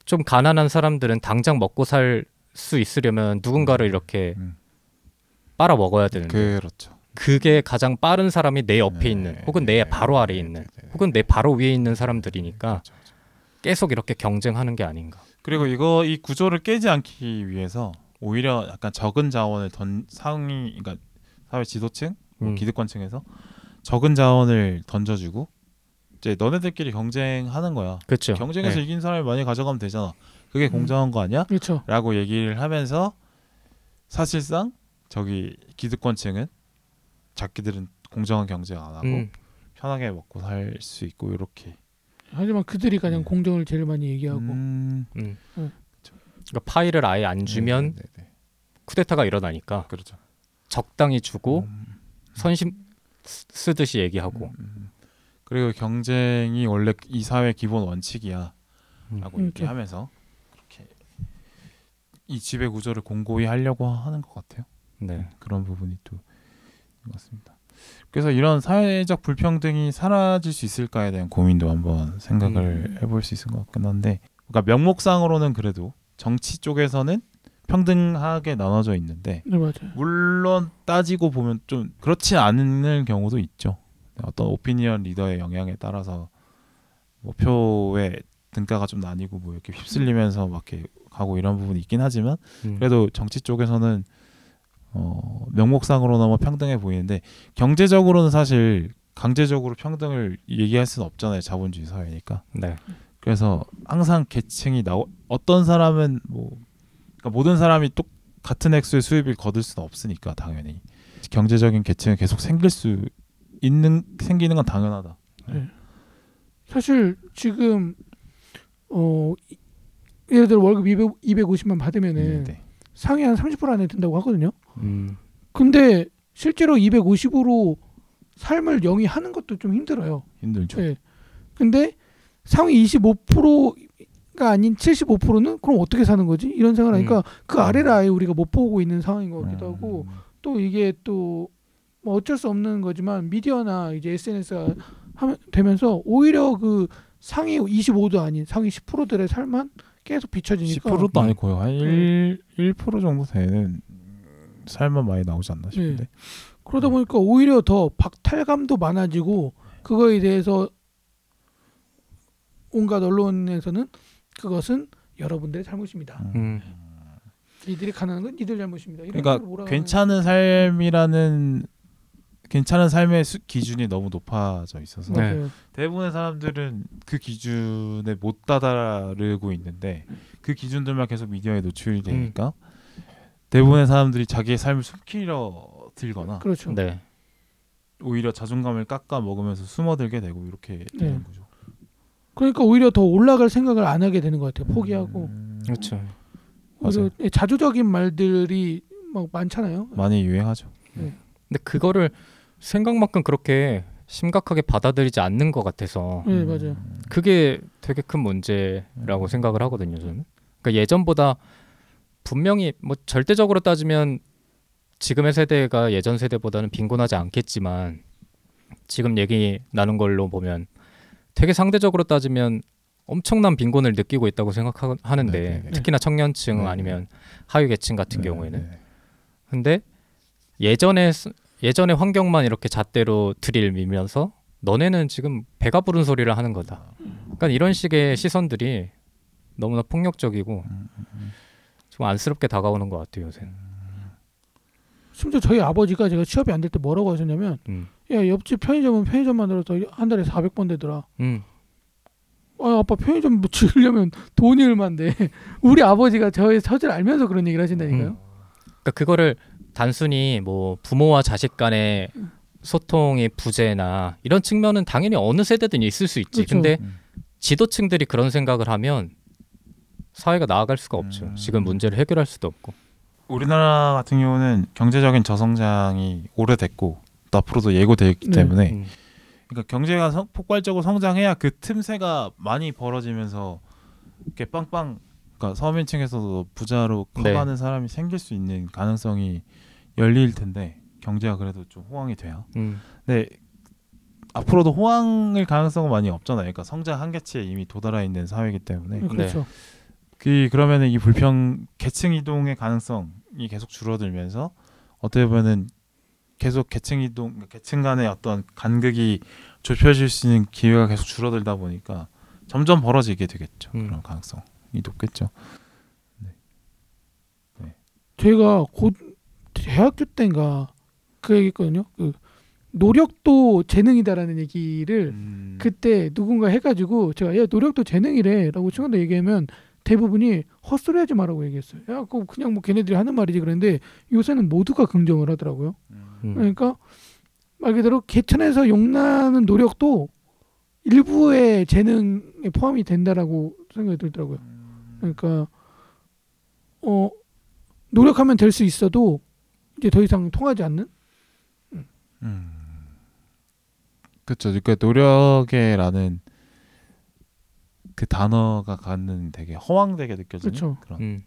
C: 좀 가난한 사람들은 당장 먹고 살 수 있으려면 누군가를 이렇게
A: 음.
C: 빨아 먹어야 되는데
A: 그렇죠.
C: 그게 가장 빠른 사람이 내 옆에
A: 네,
C: 있는 혹은 내
A: 네,
C: 바로 아래에
A: 네,
C: 있는
A: 네, 네.
C: 혹은 내 바로 위에 있는 사람들이니까
A: 그렇죠, 그렇죠.
C: 계속 이렇게 경쟁하는 게 아닌가.
A: 그리고 이거 이 구조를 깨지 않기 위해서 오히려 약간 적은 자원을 던 상위 그러니까 사회 지도층 뭐
C: 음.
A: 기득권층에서 적은 자원을 던져주고 이제 너네들끼리 경쟁하는 거야.
C: 그렇죠.
A: 경쟁에서
C: 네.
A: 이긴 사람이 많이 가져가면 되잖아. 그게 공정한 거 아니야?
B: 그렇죠.
A: 라고 얘기를 하면서 사실상 저기 기득권층은 자기들은 공정한 경쟁 안 하고
C: 음,
A: 편하게 먹고 살 수 있고 이렇게
B: 하지만 그들이 가장
A: 네.
B: 공정을 제일 많이 얘기하고
A: 음,
C: 음.
B: 음.
C: 그러니까 파이를 아예 안 주면
A: 네, 네, 네.
C: 쿠데타가 일어나니까
A: 그렇죠.
C: 적당히 주고
A: 음,
C: 선심 쓰- 쓰듯이 얘기하고
A: 음. 그리고 경쟁이 원래 이 사회 기본 원칙이야라고
C: 음.
B: 음,
A: 얘기하면서 그렇게 이 지배 구조를 공고히 하려고 하는 것 같아요.
C: 네.
A: 그런 부분이 또 같습니다. 그래서 이런 사회적 불평등이 사라질 수 있을까에 대한 고민도 한번 생각을
C: 음.
A: 해볼 수 있을 것 같긴 한데, 그러니까 명목상으로는 그래도 정치 쪽에서는 평등하게 나눠져 있는데
B: 네 맞아요.
A: 물론 따지고 보면 좀 그렇지 않은 경우도 있죠. 어떤 오피니언 리더의 영향에 따라서 뭐 표의 등가가 좀 나뉘고 뭐 이렇게 휩쓸리면서 막 이렇게 가고 이런 부분이 있긴 하지만
C: 음.
A: 그래도 정치 쪽에서는 어, 명목상으로는 뭐 평등해 보이는데 경제적으로는 사실 강제적으로 평등을 얘기할 수는 없잖아요. 자본주의 사회니까.
C: 네.
A: 그래서 항상 계층이 나 어떤 사람은 뭐 그러니까 모든 사람이 똑 같은 액수의 수입을 거둘 수는 없으니까 당연히 경제적인 계층이 계속 생길 수 있는 생기는 건 당연하다.
B: 사실 지금 어 이- 예를 들어 월급 200, 250만 받으면은
A: 네.
B: 상위 한 30% 안에 든다고 하거든요.
C: 음.
B: 근데 실제로 250으로 삶을 영위하는 것도 좀 힘들어요.
A: 힘들죠.
B: 예. 근데 상위 25%가 아닌 75%는 그럼 어떻게 사는 거지? 이런 생각을 하니까 그 아래를 아예 우리가 못 보고 있는 상황인 것 같기도 하고
A: 음,
B: 또 이게 또 뭐 어쩔 수 없는 거지만 미디어나 이제 SNS가 하면 되면서 오히려 그 상위 25도 아닌 상위 10%들의 삶만 계속 비춰지니까
A: 10%도 아니고요. 한
B: 네.
A: 1, 1% 정도 되는 삶만 많이 나오지 않나 싶은데.
B: 네. 그러다 보니까 오히려 더 박탈감도 많아지고 그거에 대해서 온갖 언론에서는 그것은 여러분들의 잘못입니다.
C: 음.
B: 이들이 가난한 건 이들 잘못입니다.
A: 그러니까 괜찮은 삶이라는 괜찮은 삶의 수, 기준이 너무 높아져 있어서
C: 네.
B: 맞아요.
A: 대부분의 사람들은 그 기준에 못 다다르고 있는데 그 기준들만 계속 미디어에 노출이 되니까 대부분의 사람들이 자기의 삶을 숨기려 들거나
B: 그렇죠.
C: 네.
A: 오히려 자존감을 깎아 먹으면서 숨어들게 되고 이렇게 되는
B: 네.
A: 거죠.
B: 그러니까 오히려 더 올라갈 생각을 안 하게 되는 것 같아요. 포기하고
A: 음,
C: 그렇죠.
B: 오히려 자조적인 말들이 막 많잖아요.
A: 많이 유행하죠.
C: 근데 그거를 생각만큼 그렇게 심각하게 받아들이지 않는 것 같아서
B: 네 맞아요.
C: 그게 되게 큰 문제라고 생각을 하거든요. 저는. 그러니까 예전보다 분명히 뭐 절대적으로 따지면 지금의 세대가 예전 세대보다는 빈곤하지 않겠지만 지금 얘기 나눈 걸로 보면 되게 상대적으로 따지면 엄청난 빈곤을 느끼고 있다고 생각하는데
A: 네네네.
C: 특히나 청년층
A: 네네.
C: 아니면 하위 계층 같은
A: 네,
C: 경우에는
A: 네.
C: 근데 예전에 스- 예전의 환경만 이렇게 잣대로 들이밀면서 너네는 지금 배가 부른 소리를 하는 거다. 그러니까 이런 식의 시선들이 너무나 폭력적이고 좀 안쓰럽게 다가오는 것 같아요 요새는.
B: 심지어 저희 아버지가 제가 취업이 안 될 때 뭐라고 하셨냐면
C: 음.
B: 야 옆집 편의점은 편의점 만 들어서 한 달에 400번 되더라.
C: 음.
B: 아 아빠 편의점 뭐 지으려면 돈이 얼만데 우리 아버지가 저의 처지를 알면서 그런 얘기를 하신다니까요.
C: 음. 그러니까 그거를 단순히 뭐 부모와 자식 간의 소통의 부재나 이런 측면은 당연히 어느 세대든 있을 수 있지.
B: 그렇죠.
C: 근데
A: 음.
C: 지도층들이 그런 생각을 하면 사회가 나아갈 수가 없죠.
A: 음.
C: 지금 문제를 해결할 수도 없고.
A: 우리나라 같은 경우는 경제적인 저성장이 오래됐고 또 앞으로도 예고되어 있기
B: 네.
A: 때문에
C: 음.
A: 그러니까 경제가 성- 폭발적으로 성장해야 그 틈새가 많이 벌어지면서 이렇게 빵빵 그러니까 서민층에서도 부자로
C: 네.
A: 커가는 사람이 생길 수 있는 가능성이 열릴 텐데 경제가 그래도 좀 호황이 돼야.
C: 음.
A: 근데 앞으로도 호황일 가능성은 많이 없잖아요. 그러니까 성장 한계치에 이미 도달해 있는 사회이기 때문에
B: 네, 그렇죠.
A: 그 그러면은 이 불평 계층 이동의 가능성이 계속 줄어들면서 어떻게 보면은 계속 계층 이동 그러니까 계층 간의 어떤 간극이 좁혀질 수 있는 기회가 계속 줄어들다 보니까 점점 벌어지게 되겠죠.
C: 음.
A: 그런 가능성이 높겠죠.
B: 제가 곧 대학교 때인가 그 얘기했거든요. 그 노력도 재능이다라는 얘기를
A: 음.
B: 그때 누군가 해가지고 제가 야 노력도 재능이래라고 친구한테 얘기하면 대부분이 헛소리하지 말라고 얘기했어요. 야 그거 그냥 뭐 걔네들이 하는 말이지 그랬는데 요새는 모두가 긍정을 하더라고요.
C: 음.
B: 그러니까 말 그대로 개천에서 용나는 노력도 일부의 재능에 포함이 된다라고 생각이 들더라고요. 그러니까 어 노력하면 될 수 있어도 이제 더 이상 통하지 않는
A: 음. 그렇죠. 그러니까 노력에라는 그 단어가 갖는 되게 허황되게 느껴지는
B: 그렇죠.
A: 그런
C: 음.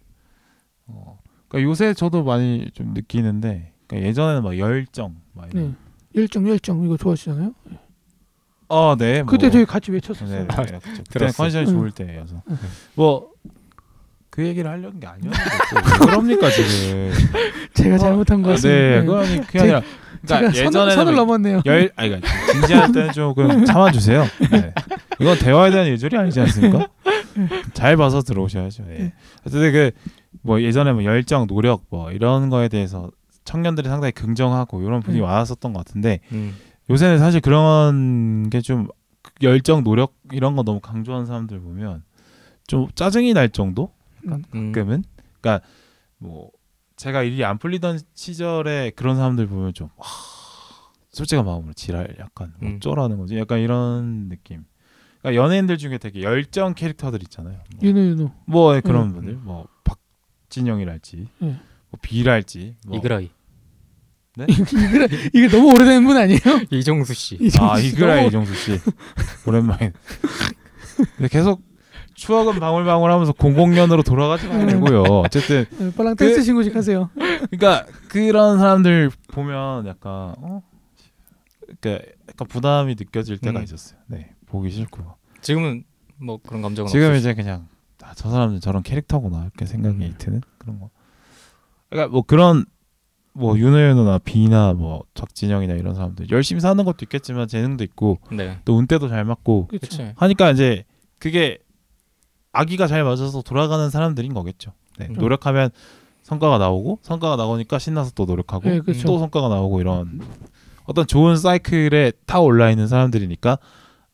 A: 어. 그러니까 요새 저도 많이 좀 느끼는데 그러니까 예전에는 막 열정 막 이런
B: 네. 열정 열정 이거 좋아하시잖아요.
A: 어, 네. 뭐.
B: 그때 저희 같이
A: 네,
B: 외쳤었어요.
A: 네, 네, 그쵸. 그때. 컨디션이
B: 응.
A: 좋을 때여서
B: 응.
A: 뭐그 얘기를 하려는 게 아니었는데 또 왜 그럽니까 지금?
B: 제가 잘못한 것 같습니다.
A: 네, 그거 아니 그게 아니라 그러니까
B: 제가 선을, 선을
A: 예전에는
B: 넘었네요.
A: 열 아니 그러니까 진지할 때는 조금 참아주세요. 네. 이건 대화에 대한 예절이 아니지 않습니까? 잘 봐서 들어오셔야죠. 예. 어쨌든 그 뭐 예전에 뭐 열정, 노력 뭐 이런 거에 대해서 청년들이 상당히 긍정하고 이런 분위기
B: 음.
A: 많았었던 것 같은데
C: 음.
A: 요새는 사실 그런 게 좀 열정, 노력 이런 거 너무 강조하는 사람들 보면 좀 짜증이 날 정도
B: 음.
C: 음.
A: 가끔은 그러니까 뭐 제가 일이 안 풀리던 시절에 그런 사람들 보면 좀 와, 솔직한 마음으로 지랄 약간
C: 음.
A: 어쩌라는 거지 약간 이런 느낌 그러니까 연예인들 중에 되게 열정 캐릭터들 있잖아요 뭐,
B: 윤호 윤호.
A: 뭐 그런
B: 음.
A: 분들 뭐 박진영이랄지
B: 음.
A: 뭐 비랄지 뭐.
C: 이그라이
B: 이게, 이게 너무 오래된 분 아니에요?
C: 이종수 씨.
B: 아씨
A: 이그라 이종수 씨 오랜만에 근데 계속 추억은 방울방울하면서 00년으로 돌아가지 말고요 어쨌든
B: 네, 빨랑
A: 그-
B: 댄스 신고식 하세요.
A: 그러니까 그런 사람들 보면 약간 어 그러니까 약간 부담이 느껴질 때가
C: 음.
A: 있었어요. 네 보기 싫고
C: 지금은 뭐 그런 감정은
A: 지금
C: 없으시-
A: 이제 그냥 아, 저 사람들 저런 캐릭터구나 이렇게 생각이
C: 음.
A: 드는 그런 거. 그러니까 뭐 그런 뭐 윤호윤호나 비나 뭐 박진영이나 이런 사람들 열심히 사는 것도 있겠지만 재능도 있고
C: 네.
A: 또 운때도 잘 맞고
B: 그렇죠.
A: 하니까 이제 그게 아기가 잘 맞아서 돌아가는 사람들인 거겠죠. 네,
C: 음.
A: 노력하면 성과가 나오고 성과가 나오니까 신나서 또 노력하고
B: 네, 그렇죠.
A: 또 성과가 나오고 이런 어떤 좋은 사이클에 타 올라 있는 사람들이니까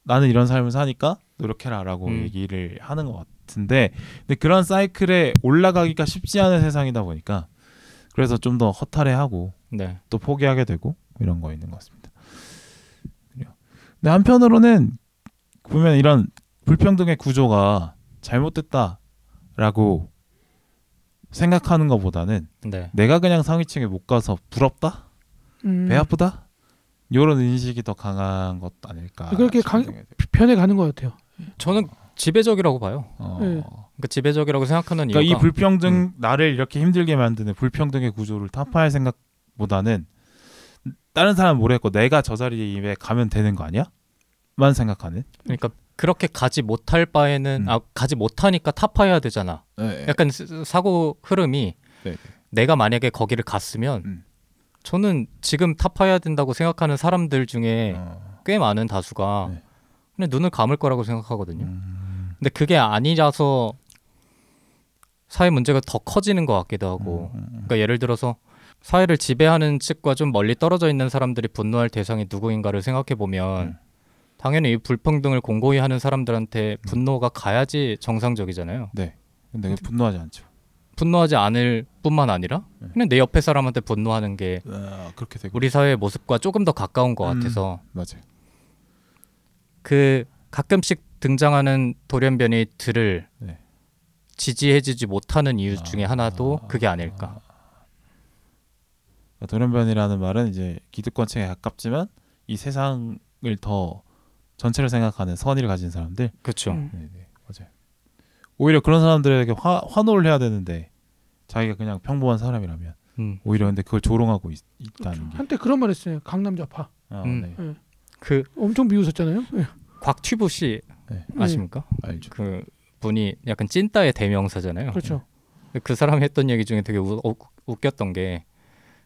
A: 나는 이런 삶을 사니까 노력해라라고
C: 음.
A: 얘기를 하는 것 같은데 근데 그런 사이클에 올라가기가 쉽지 않은 세상이다 보니까 그래서 좀 더 허탈해하고
C: 네.
A: 또 포기하게 되고 이런 거 있는 것 같습니다. 근데 한편으로는 보면 이런 불평등의 구조가 잘못됐다라고 생각하는 것보다는
C: 네.
A: 내가 그냥 상위층에 못 가서 부럽다,
B: 음,
A: 배 아프다 이런 인식이 더 강한 것 아닐까.
B: 그렇게 강-. 편해 가는 것 같아요.
C: 저는 지배적이라고 봐요.
A: 어.
B: 네.
C: 그러니까 지배적이라고 생각하는
A: 그러니까 이
C: 이유가
A: 불평등
C: 음.
A: 나를 이렇게 힘들게 만드는 불평등의 구조를 타파할 생각보다는 다른 사람 모르겠고 내가 저 자리에 가면 되는 거 아니야? 만 생각하는.
C: 그러니까 그렇게 가지 못할 바에는
A: 음.
C: 아 가지 못하니까 타파해야 되잖아.
A: 네.
C: 약간 스- 사고 흐름이
A: 네.
C: 내가 만약에 거기를 갔으면
A: 음.
C: 저는 지금 타파해야 된다고 생각하는 사람들 중에
A: 어.
C: 꽤 많은 다수가
A: 네.
C: 그냥 눈을 감을 거라고 생각하거든요.
A: 음.
C: 근데 그게 아니라서 사회 문제가 더 커지는 것 같기도 하고
A: 음, 음, 음.
C: 그러니까 예를 들어서 사회를 지배하는 측과 좀 멀리 떨어져 있는 사람들이 분노할 대상이 누구인가를 생각해 보면
A: 음.
C: 당연히 이 불평등을 공고히 하는 사람들한테 분노가 가야지 정상적이잖아요.
A: 네. 근데 분노하지 않죠.
C: 분노하지 않을 뿐만 아니라
A: 네.
C: 그냥 내 옆에 사람한테 분노하는 게
A: 아, 그렇게 되고.
C: 우리 사회의 모습과 조금 더 가까운 것
A: 음.
C: 같아서
A: 맞아요.
C: 그 가끔씩 등장하는 돌연변이 들을
A: 네.
C: 지지해주지 못하는 이유 중에
A: 아,
C: 하나도 그게 아닐까.
A: 아, 돌연변이라는 말은 이제 기득권층에 가깝지만 이 세상을 더 전체를 생각하는 선의를 가진 사람들.
C: 그렇죠.
B: 음.
A: 네, 네, 맞아요. 오히려 그런 사람들에게 화, 환호를 해야 되는데 자기가 그냥 평범한 사람이라면
C: 음.
A: 오히려 근데 그걸 조롱하고 있, 다는 게.
B: 한때 그런 말 했어요. 강남좌파.
A: 아,
C: 음.
A: 네.
C: 그
B: 엄청 비웃었잖아요. 네.
C: 곽튜브 씨
A: 네.
C: 아십니까?
A: 알죠.
C: 그 분이 약간 찐따의 대명사잖아요.
B: 그렇죠.
C: 그 사람이 했던 얘기 중에 되게 우, 우, 웃겼던 게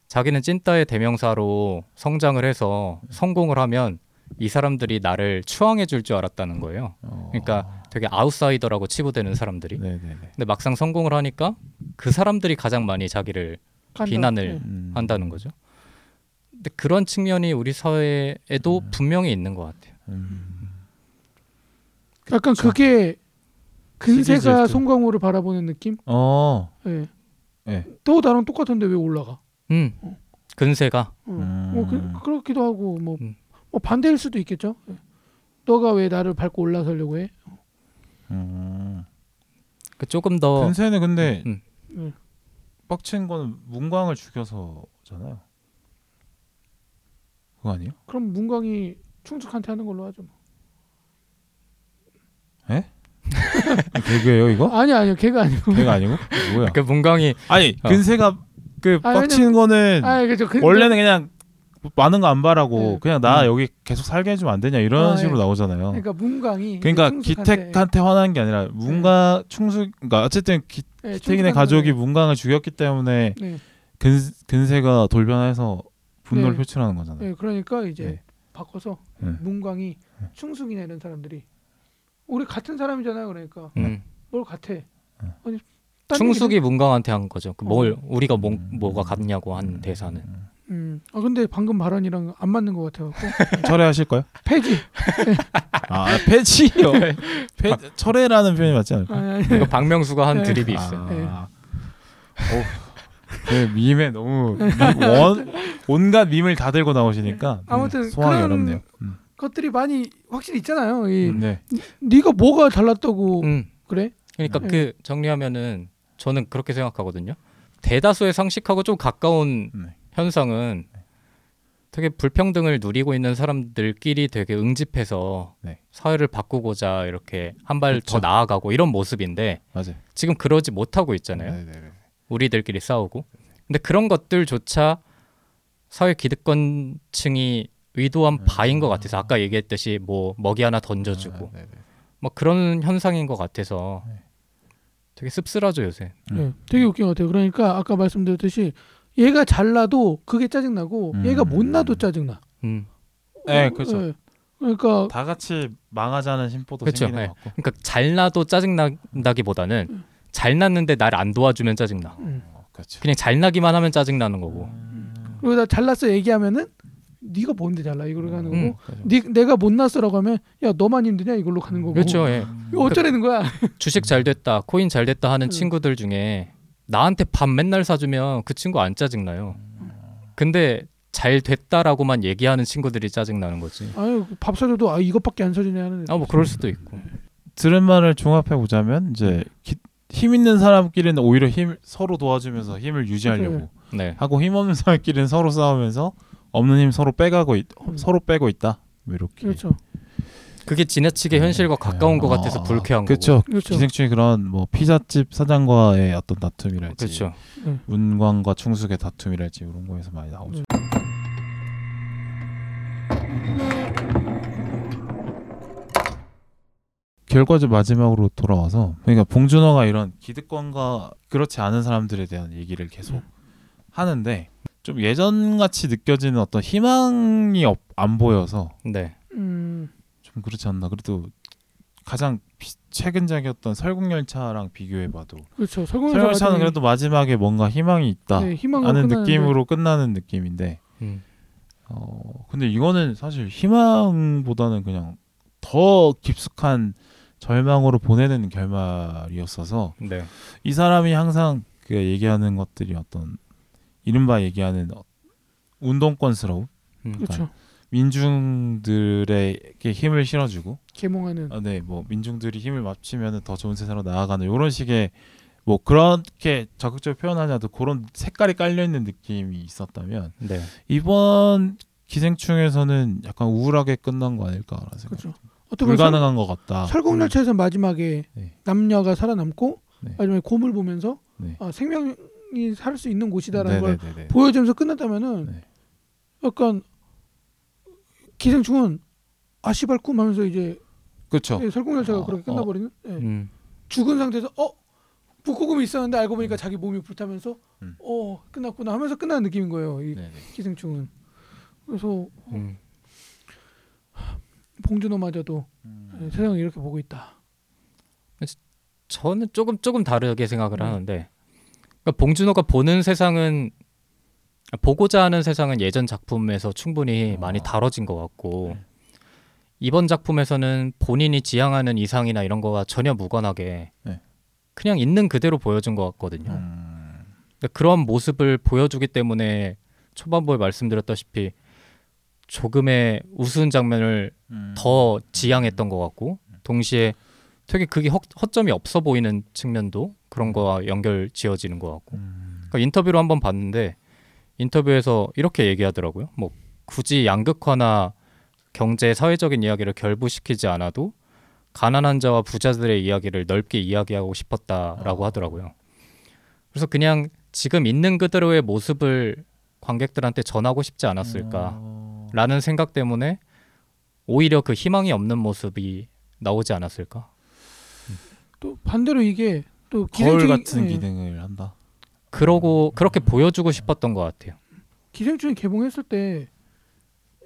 C: 자기는 찐따의 대명사로 성장을 해서 성공을 하면 이 사람들이 나를 추앙해 줄 줄 알았다는 거예요.
A: 어.
C: 그러니까 되게 아웃사이더라고 치부되는 사람들이.
A: 네, 네, 네.
C: 근데 막상 성공을 하니까 그 사람들이 가장 많이 자기를. 비난을
B: 네.
A: 음.
C: 한다는 거죠. 근데 그런 측면이 우리 사회에도 분명히 있는 것 같아요.
A: 음.
B: 약간
A: 그쵸.
B: 그게 근세가. 송강호를 바라보는 느낌?
A: 어.
B: 예.
A: 네.
B: 또 나랑 똑같은데 왜 올라가?
C: 음, 근세가
B: 어.
A: 음.
B: 뭐 그, 그렇기도 하고 뭐,
C: 음.
B: 뭐 반대일 수도 있겠죠. 예. 너가 왜 나를 밟고 올라서려고 해?
A: 음.
C: 그 조금 더
A: 근세는 근데
C: 음.
B: 음.
A: 빡친 거는 문광을 죽여서잖아요. 그거 아니에요?
B: 그럼 문광이 충숙한테 하는 걸로 하죠. 뭐.
A: 개그예요 이거?
B: 아니 아니요 걔가 아니고.
A: 개가 아니고? 뭐야?
C: 그 문광이
A: 아니
C: 어.
A: 근세가 그
B: 아,
A: 빡치는 거는
B: 아 그죠. 그,
A: 원래는 그냥 많은 거 안 바라고
B: 네.
A: 그냥 나
C: 음.
A: 여기 계속 살게 해주면 안 되냐 이런
B: 아,
A: 식으로
B: 예.
A: 나오잖아요.
B: 그러니까 문광이
A: 그러니까
B: 충숙한테-
A: 기택한테 화난 게 아니라 문가 충숙 그러니까 어쨌든 기,
B: 네,
A: 기택인의 가족이 문강을 죽였기 때문에
B: 네,
A: 근, 근세가 돌변해서 분노를
B: 네.
A: 표출하는 거잖아요.
B: 네, 그러니까 이제
A: 네.
B: 바꿔서
A: 네.
B: 문광이 충숙이나 이런 사람들이 우리 같은 사람이잖아요. 그러니까
C: 음.
B: 뭘 같아?
A: 네.
B: 아니 딴
C: 충숙이 문강한테 한 거죠. 그뭘
B: 어.
C: 우리가 뭐,
A: 음.
C: 뭐가 같냐고 한 대사는.
B: 음, 아 근데 방금 발언이랑 안 맞는 것 같아갖고
A: 철회하실 거요?
B: 폐지.
A: 아 폐지요. 폐 철회라는 표현이 맞지 않을까?
B: 아니, 아니,
C: 이거 박명수가 한
B: 네.
C: 드립이 있어요.
B: 네.
A: 아. 어, 그 밈에 너무 미- 원 온갖 밈을 다 들고 나오시니까
B: 아무튼
A: 음, 소화하기
B: 그런
A: 어렵네요. 음.
B: 것들이 많이 확실히 있잖아요. 이
A: 네.
B: 네가 뭐가 달랐다고
C: 음.
B: 그래?
C: 그러니까
B: 네.
C: 그 정리하면은 저는 그렇게 생각하거든요. 대다수의 상식하고 좀 가까운
A: 네.
C: 현상은 되게 불평등을 누리고 있는 사람들끼리 되게 응집해서
A: 네.
C: 사회를 바꾸고자 이렇게 한 발더
A: 그쵸.
C: 나아가고 이런 모습인데
A: 맞아요.
C: 지금 그러지 못하고 있잖아요.
A: 네, 네, 네.
C: 우리들끼리 싸우고. 근데 그런 것들조차 사회 기득권층이 의도한
A: 음.
C: 바인 것 같아서 아까 얘기했듯이 뭐 먹이 하나 던져주고
A: 아, 네, 네.
C: 뭐 그런 현상인 것 같아서
A: 네.
C: 되게 씁쓸하죠 요새.
A: 음.
B: 네, 되게 웃긴 것 같아요. 그러니까 아까 말씀드렸듯이 얘가 잘 나도 그게 짜증나고
A: 음.
B: 얘가 못 나도 짜증나.
C: 음.
A: 네,
B: 어,
A: 그렇죠.
B: 예. 그러니까
A: 다 같이 망하자는 심보도
C: 그렇죠.
A: 생기는
C: 네.
A: 것 같고.
C: 그러니까 잘 나도 짜증난다기보다는
B: 음.
C: 잘 났는데 날 안 도와주면 짜증나.
B: 음.
A: 어, 그렇죠.
C: 그냥 잘 나기만 하면 짜증나는 거고.
A: 음,
B: 그리고 나 잘났어 얘기하면은 네가 뭔데 잘나 이걸로 가는 거고
C: 음.
A: 그렇죠.
B: 네, 내가 못났어라고 하면 야 너만 힘드냐 이걸로 가는 거고
C: 그렇죠. 예.
B: 어쩌라는 거야
C: 주식 잘 됐다, 코인 잘 됐다 하는
B: 음.
C: 친구들 중에 나한테 밥 맨날 사주면 그 친구 안 짜증나요. 근데 잘 됐다라고만 얘기하는 친구들이 짜증나는 거지.
B: 아유 밥 사줘도 아 이것밖에 안 사주네 하는
C: 아뭐 그럴 수도 있고.
A: 들은 말을 종합해 보자면 이제 기- 힘 있는 사람끼리는 오히려 힘 서로 도와주면서 힘을 유지하려고
C: 네.
A: 하고 힘 없는 사람끼리는 서로 싸우면서 없는 힘 서로 빼가고 있,
B: 음.
A: 서로 빼고 있다. 뭐 이렇게.
B: 그렇죠
C: 그게 지나치게 현실과 가까운 것 같아서
A: 아,
C: 불쾌한 거고.
A: 그렇죠.
B: 그렇죠
A: 기생충이 그런 뭐 피자집 사장과의 어떤 다툼이랄지,
C: 그렇죠.
A: 문광과 충숙의 다툼이랄지 이런 거에서 많이 나오죠. 결과적 마지막으로 돌아와서 그러니까 봉준호가 이런 기득권과 그렇지 않은 사람들에 대한 얘기를 계속 하는데 좀 예전 같이 느껴지는 어떤 희망이 없, 안 보여서
C: 네.
B: 음
A: 좀 그렇지 않나. 그래도 가장 비- 최근작이었던 설국열차랑 비교해봐도.
B: 그렇죠. 설국열차
A: 설국열차는 그래도 마지막에 뭔가 희망이 있다
B: 네,
A: 하는
B: 끝나는데.
A: 느낌으로 끝나는 느낌인데.
C: 음.
A: 어 근데 이거는 사실 희망보다는 그냥 더 깊숙한 절망으로 보내는 결말이었어서
C: 네.
A: 이 사람이 항상 그 얘기하는 것들이 어떤 이른바 얘기하는 어- 운동권스러움?
C: 음.
B: 그렇죠
A: 민중들에게 힘을 실어주고
B: 계몽하는
A: 아, 네, 뭐 민중들이 힘을 합치면 더 좋은 세상으로 나아가는 이런 식의 뭐 그렇게 적극적으로 표현하지 않아도 그런 색깔이 깔려 있는 느낌이 있었다면
C: 네.
A: 이번 기생충에서는 약간 우울하게 끝난 거 아닐까라는 생각.
B: 그렇죠 어떻게
A: 불가능한 것 같다.
B: 설국열차에서 마지막에
A: 네.
B: 남녀가 살아남고
A: 네.
B: 마지막에 곰을 보면서
A: 네.
B: 아, 생명이 살 수 있는 곳이다라는 걸
A: 네네네네.
B: 보여주면서 끝났다면은
A: 네.
B: 약간 기생충은 아시발 꿈 하면서 이제
A: 그렇죠.
B: 예, 설국열차가
A: 어,
B: 그렇게
A: 어.
B: 끝나버리는 예.
C: 음.
B: 죽은 상태에서 어 북극곰이 있었는데 알고 보니까 자기 몸이 불타면서
A: 음.
B: 어 끝났구나 하면서 끝나는 느낌인 거예요 이
A: 네네.
B: 기생충은 그래서
C: 음.
B: 봉준호마저도
A: 음.
B: 예, 세상을 이렇게 보고 있다
C: 저는 조금 조금 다르게 생각을
B: 음.
C: 하는데 그러니까 봉준호가 보는 세상은 보고자 하는 세상은 예전 작품에서 충분히
A: 어.
C: 많이 다뤄진 것 같고
A: 네.
C: 이번 작품에서는 본인이 지향하는 이상이나 이런 거와 전혀 무관하게
A: 네.
C: 그냥 있는 그대로 보여준 것 같거든요.
A: 음.
C: 근데 그런 모습을 보여주기 때문에 초반부에 말씀드렸다시피 조금의 우스운 장면을
A: 음.
C: 더 지향했던 것 같고 동시에 되게 그게 허, 허점이 없어 보이는 측면도 그런 거와 연결 지어지는 것 같고
A: 음.
C: 그러니까 인터뷰로 한번 봤는데 인터뷰에서 이렇게 얘기하더라고요. 뭐 굳이 양극화나 경제 사회적인 이야기를 결부시키지 않아도 가난한 자와 부자들의 이야기를 넓게 이야기하고 싶었다라고
A: 어.
C: 하더라고요. 그래서 그냥 지금 있는 그대로의 모습을 관객들한테 전하고 싶지 않았을까라는
A: 어,
C: 생각 때문에 오히려 그 희망이 없는 모습이 나오지 않았을까?
B: 또 반대로 이게 또
A: 거울
B: 기생충이-
A: 같은
B: 예,
A: 기능을 한다.
C: 그러고 그렇게 보여주고 싶었던 것 같아요.
B: 기생충이 개봉했을 때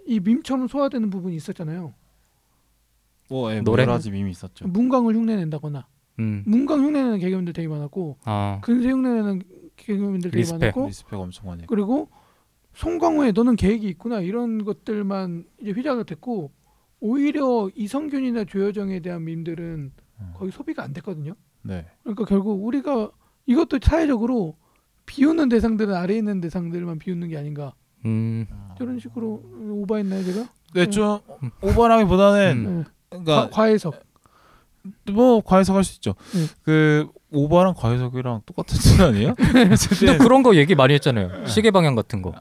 B: 이 밈처럼 소화되는 부분이 있었잖아요.
A: 뭐 예,
C: 노래?
A: 여러 가지 밈이 있었죠.
B: 문광을 흉내낸다거나
C: 음.
B: 문광 흉내내는 개그맨들 되게 많았고
C: 아,
B: 근세 흉내내는 개그맨들 되게
C: respect.
B: 많았고
A: respect 엄청 많이. 했고.
B: 그리고 송강호의 너는 계획이 있구나 이런 것들만 이제 회자가 됐고 오히려 이선균이나 조여정에 대한 밈들은
A: 음.
B: 거의 소비가 안 됐거든요.
A: 네.
B: 그러니까 결국 우리가 이것도 사회적으로 비웃는 대상들은 아래 있는 대상들만 비웃는 게 아닌가
C: 음,
B: 저런 식으로 오버했나요 제가?
A: 네, 좀 오버라기보다는
C: 음.
B: 네.
A: 그러니까
B: 과, 과해석.
A: 뭐 과해석할 수 있죠.
B: 네.
A: 그 오버랑 과해석이랑 똑같은 뜻 아니에요?
C: 근데 그런 거 얘기 많이 했잖아요. 시계 방향 같은 거.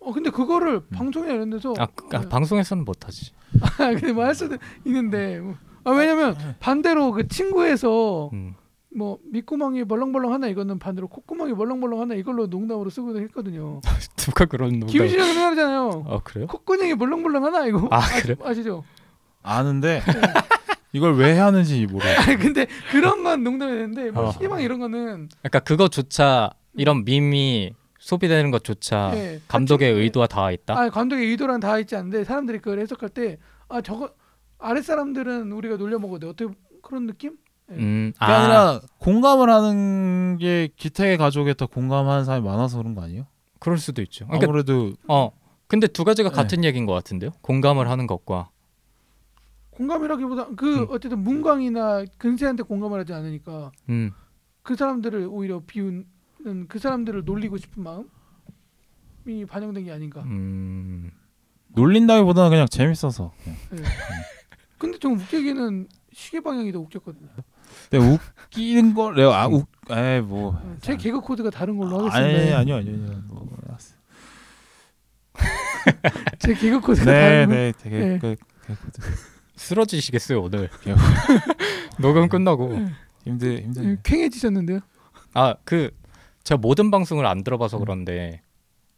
B: 어 근데 그거를 방송이나 이런 데서
C: 아, 그- 아,
B: 네.
C: 방송에서는 못하지.
B: 아 근데 뭐할 수도 있는데 뭐. 아 왜냐면 반대로 그 친구에서
C: 음.
B: 뭐 밑구멍이 벌렁벌렁 하나 이거는 반대로 콧구멍이 벌렁벌렁 하나 이걸로 농담으로 쓰기도 했거든요.
C: 누가 그런 농담?
B: 김신영 생각하잖아요.
C: 아 그래요?
B: 콧구멍이 벌렁벌렁 하나 이거
C: 아,
B: 아,
C: 그래?
B: 아시죠?
A: 아는데 이걸 왜 하는지 모르.
B: 아 근데 그런 건 농담이 되는데 뭐
C: 어.
B: 시계방 이런 거는
C: 그러니까 그거조차 이런 밈이 소비되는 것조차
B: 예,
C: 감독의
B: 하여튼,
C: 의도가 다 있다.
B: 아 감독의 의도랑 다 있지 않은데 사람들이 그걸 해석할 때 아 저거 아래 사람들은 우리가 놀려 먹어도 어떻게 그런 느낌?
C: 음,
A: 그게
C: 아,
A: 아니라 공감을 하는 게 기택의 가족에 더 공감하는 사람이 많아서 그런 거 아니에요?
C: 그럴 수도 있죠. 그러니까
A: 아무래도
C: 어, 근데 두 가지가
A: 네.
C: 같은 얘기인 것 같은데요. 공감을 하는 것과
B: 공감이라기보다 그
C: 음.
B: 어쨌든 문광이나 근세한테 공감을 하지 않으니까
C: 음,
B: 그 사람들을 오히려 비우는 그 사람들을 놀리고 싶은 마음이 반영된 게 아닌가.
C: 음,
A: 놀린다기보다는 그냥 재밌어서. 그냥.
B: 예. 근데 좀 웃기기는 시계 방향이 더 웃겼거든요.
A: 근데 웃기는 걸 내가 아, 웃, 에이 뭐.
B: 예, 제 개그 코드가 다른 걸로
A: 아니
B: 하겠습니다.
A: 아니요 아니요 아니요. 뭐.
B: 제 개그 코드가
A: 네,
B: 다른 걸.
A: 네, 되게
B: 네.
A: 그, 그,
C: 쓰러지시겠어요 오늘.
A: 예.
C: 녹음 끝나고.
A: 힘들
B: 예,
A: 힘들.
B: 쾌해지셨는데요.
C: 아, 그 제가 모든 방송을 안 들어봐서 그런데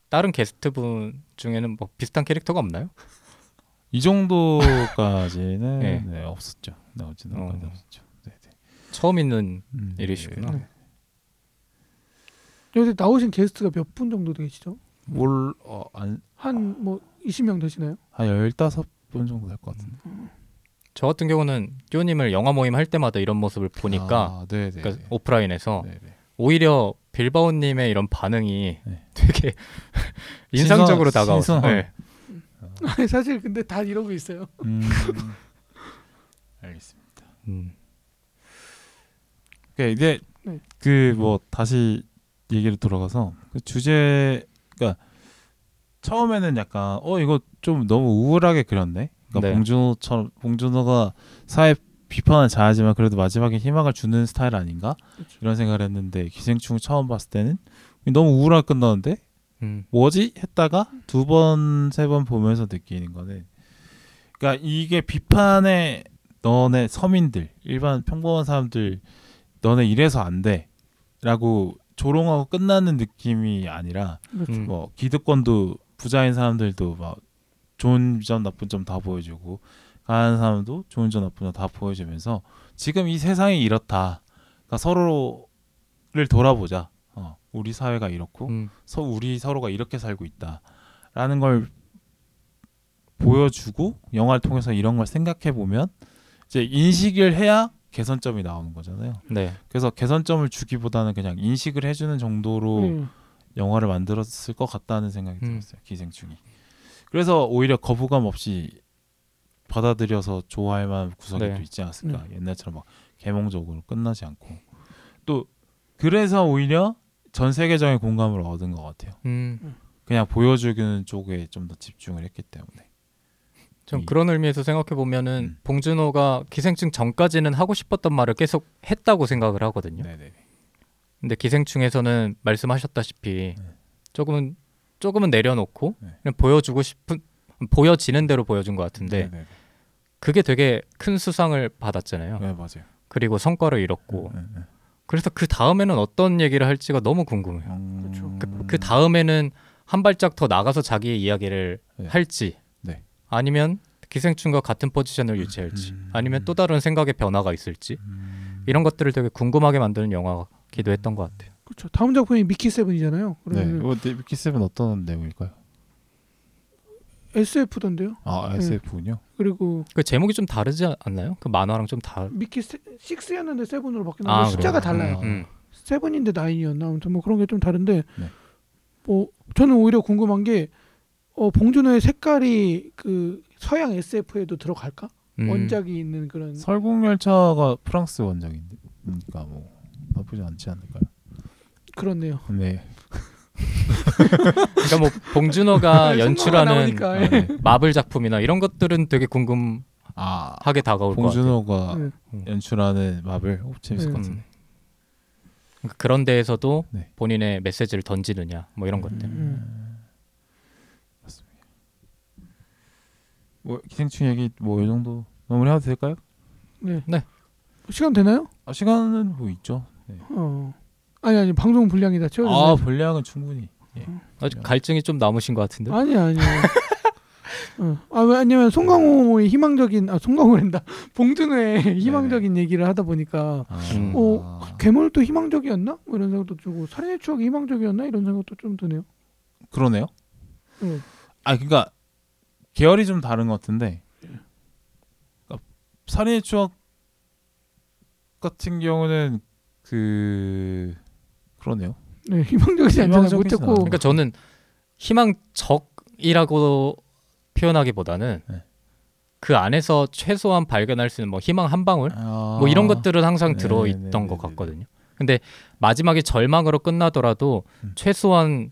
C: 다른 게스트분 중에는 뭐 비슷한 캐릭터가 없나요?
A: 이 정도까지는
C: 네.
A: 네, 없었죠. 네, 어쨌든
C: 어.
A: 없었죠.
C: 처음 있는
A: 음,
C: 일이시구나.
A: 네.
B: 여기 나오신 게스트가 몇 분 정도 되시죠?
A: 뭘 어, 안,
B: 한 뭐 20명 되시나요?
A: 한 15분 정도 될 것 같은데.
C: 저 같은 경우는 끼오님을 영화 모임 할 때마다 이런 모습을 보니까
A: 아, 네, 네.
C: 그러니까 오프라인에서
A: 네, 네.
C: 오히려 빌바오님의 이런 반응이
A: 네.
C: 되게 인상적으로
A: 신선한.
C: 네.
B: 사실 근데 다 이러고 있어요.
A: 음. 알겠습니다.
C: 음.
A: 그러니까 이제
B: 네.
A: 그뭐 다시 얘기를 돌아가서 그 주제 그러니까 처음에는 약간 어 이거 좀 너무 우울하게 그렸네. 그러니까
C: 네.
A: 봉준호처럼 봉준호가 사회 비판은 잘하지만 그래도 마지막에 희망을 주는 스타일 아닌가
B: 그렇죠.
A: 이런 생각을 했는데 기생충 처음 봤을 때는 너무 우울하게 끝나는데
C: 음.
A: 뭐지 했다가 두 번 세번 보면서 느끼는 거는 그러니까 이게 비판의 너네 서민들 일반 평범한 사람들 너네 이래서 안 돼라고 조롱하고 끝나는 느낌이 아니라.
C: 음.
A: 뭐 기득권도 부자인 사람들도 막 좋은 점 나쁜 점 다 보여주고 가난한 사람도 좋은 점 나쁜 점 다 보여주면서 지금 이 세상이 이렇다 그러니까 서로를 돌아보자 어, 우리 사회가 이렇고
C: 음.
A: 서 우리 서로가 이렇게 살고 있다라는 걸 보여주고 영화를 통해서 이런 걸 생각해 보면 이제 인식을 해야 개선점이 나오는 거잖아요.
C: 네.
A: 그래서 개선점을 주기보다는 그냥 인식을 해주는 정도로
B: 음.
A: 영화를 만들었을 것 같다는 생각이
C: 음.
A: 들었어요. 기생충이. 그래서 오히려 거부감 없이 받아들여서 좋아할 만한 구석이
C: 네.
A: 또 있지 않았을까. 옛날처럼 막 개몽적으로 끝나지 않고 또 그래서 오히려 전 세계적인 공감을 얻은 것 같아요.
C: 음.
A: 그냥 보여주는 쪽에 좀 더 집중을 했기 때문에.
C: 좀
A: 이-
C: 그런 의미에서 생각해 보면은
A: 음.
C: 봉준호가 기생충 전까지는 하고 싶었던 말을 계속 했다고 생각을 하거든요.
A: 네네.
C: 근데 기생충에서는 말씀하셨다시피
A: 네.
C: 조금은 조금은 내려놓고
A: 네.
C: 그냥 보여주고 싶은 보여지는 대로 보여준 것 같은데
A: 네네.
C: 그게 되게 큰 수상을 받았잖아요.
A: 네 맞아요.
C: 그리고 성과를 이뤘고
A: 네, 네.
C: 그래서 그 다음에는 어떤 얘기를 할지가 너무 궁금해요.
A: 음,
B: 그렇죠.
C: 그, 그 다음에는 한 발짝 더 나가서 자기의 이야기를
A: 네.
C: 할지
A: 네.
C: 아니면 기생충과 같은 포지션을 유지할지
A: 음.
C: 아니면 또 다른 생각의 변화가 있을지 이런 것들을 되게 궁금하게 만드는 영화기도 했던 것 같아요.
B: 그렇죠. 다음 작품이 미키 세븐이잖아요.
A: 네.
B: 그러면
A: 이거 미키 세븐 어떤 내용일까요?
B: SF던데요.
A: 아
B: 네.
A: SF군요.
B: 그리고
C: 그 제목이 좀 다르지 않나요? 그 만화랑 좀 다.
B: 미키 세, 6였는데 seven으로 바뀌는
C: 아,
B: 거 숫자가
A: 그래요?
B: 달라요.
A: 아.
C: 음.
B: seven인데 nine이었나 아무튼 뭐 그런 게 좀 다른데
A: 네.
B: 뭐 저는 오히려 궁금한 게 어, 봉준호의 색깔이 그 서양 SF에도 들어갈까?
C: 음.
B: 원작이 있는 그런
A: 설국열차가 프랑스 원작이니까 뭐 나쁘지 않지 않을까요?
B: 그렇네요.
A: 네.
C: 그러니까 뭐 봉준호가 연출하는
B: 나오니까,
A: 아,
B: 예.
A: 네.
C: 마블 작품이나 이런 것들은 되게 궁금하게
A: 아
C: 다가올 것 같아요.
A: 봉준호가
B: 네.
C: 음.
A: 연출하는 마블 어, 재밌을
B: 네.
A: 것 같은데.
C: 그러니까 그런 데에서도
A: 네.
C: 본인의 메시지를 던지느냐 뭐 이런 것들.
B: 음.
A: 뭐 기생충 얘기 뭐 이 정도 마무리해도 될까요?
B: 네.
C: 네.
B: 시간 되나요?
A: 아, 시간은 뭐 있죠. 네.
B: 어. 아니 아니 방송 분량이 다
A: 아. 분량은 충분히. 예.
C: 아직 갈증이 좀 남으신 것 같은데.
B: 아니 아니. 어. 아 왜냐면 송강호의 희망적인 아 송강호랜다 봉준호의 희망적인 얘기를 하다 보니까
A: 아,
C: 음.
B: 어, 괴물도 희망적이었나? 뭐 이런 생각도 들고 살인의 추억이 희망적이었나? 이런 생각도 좀 드네요.
A: 그러네요.
B: 네.
A: 아 그러니까 계열이 좀 다른 것 같은데 그러니까 살인의 추억 같은 경우는 그 그러네요.
B: 네, 희망적이지 않잖아요. 못
A: 희망적이진
B: 듣고
A: 않아요.
C: 그러니까 저는 희망적이라고 표현하기보다는
A: 네.
C: 그 안에서 최소한 발견할 수 있는 뭐 희망 한 방울
A: 아,
C: 뭐 이런 것들은 항상
A: 네,
C: 들어
A: 네,
C: 있던
A: 네,
C: 것
A: 네,
C: 같거든요. 근데 마지막에 절망으로 끝나더라도
A: 음.
C: 최소한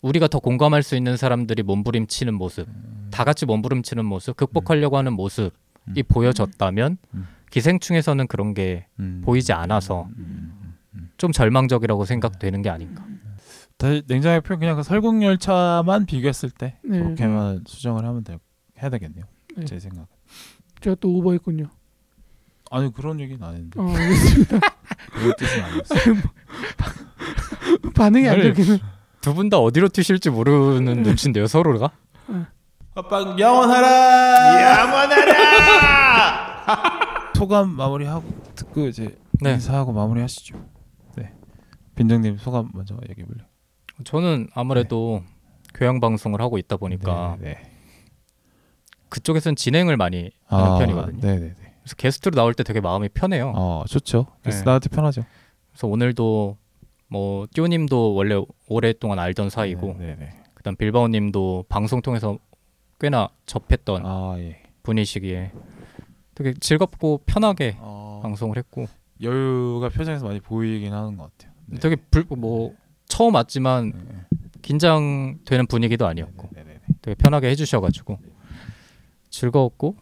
C: 우리가 더 공감할 수 있는 사람들이 몸부림치는 모습, 다 같이 몸부림치는 모습, 극복하려고 하는 모습이
A: 음.
C: 보여졌다면
A: 음.
C: 기생충에서는 그런 게
A: 음.
C: 보이지 않아서
A: 음, 음, 음.
C: 좀 절망적이라고 생각되는 게 아닌가.
A: 다 냉장의 표현 그냥 그 설국 열차만 비교했을 때
B: 네.
A: 그렇게만 수정을 하면 돼 해야 되겠네요.
B: 네.
A: 제 생각.
B: 제가 또 오버했군요.
A: 아니 그런 얘기는 안 했는데
B: 어, 알겠습니다.
A: 그런 뜻은 아니었어요.
B: 반응이 안
C: 아니,
B: 좋기는.
C: 두분 다 어디로 튀실지 모르는 눈치인데요, 서로가.
A: 아빠 영원하라. 영원하라. 소감 마무리하고 듣고 이제
C: 네.
A: 인사하고 마무리하시죠. 네. 빈정님 소감 먼저 얘기해 볼래요?
C: 저는 아무래도 교양 방송을 하고 있다 보니까
A: 네. 네.
C: 그쪽에서는 진행을 많이 하는
A: 아,
C: 편이거든요.
A: 네, 네, 네.
C: 그래서 게스트로 나올 때 되게 마음이 편해요.
A: 어, 좋죠. 그래서
C: 네.
A: 나한테 편하죠.
C: 그래서 오늘도 뭐 띠오님도 원래 오랫동안 알던 사이고
A: 네, 네, 네.
C: 그다음 빌바오님도 방송 통해서 꽤나 접했던
A: 아, 예.
C: 분이시기에 되게 즐겁고 편하게
A: 어,
C: 방송을 했고
A: 여유가 표정에서 많이 보이긴 하는 것 같아요. 네.
C: 되게 불, 뭐 처음 왔지만
A: 네.
C: 긴장되는 분위기도 아니었고
A: 네, 네, 네.
C: 되게 편하게 해주셔가지고 즐거웠고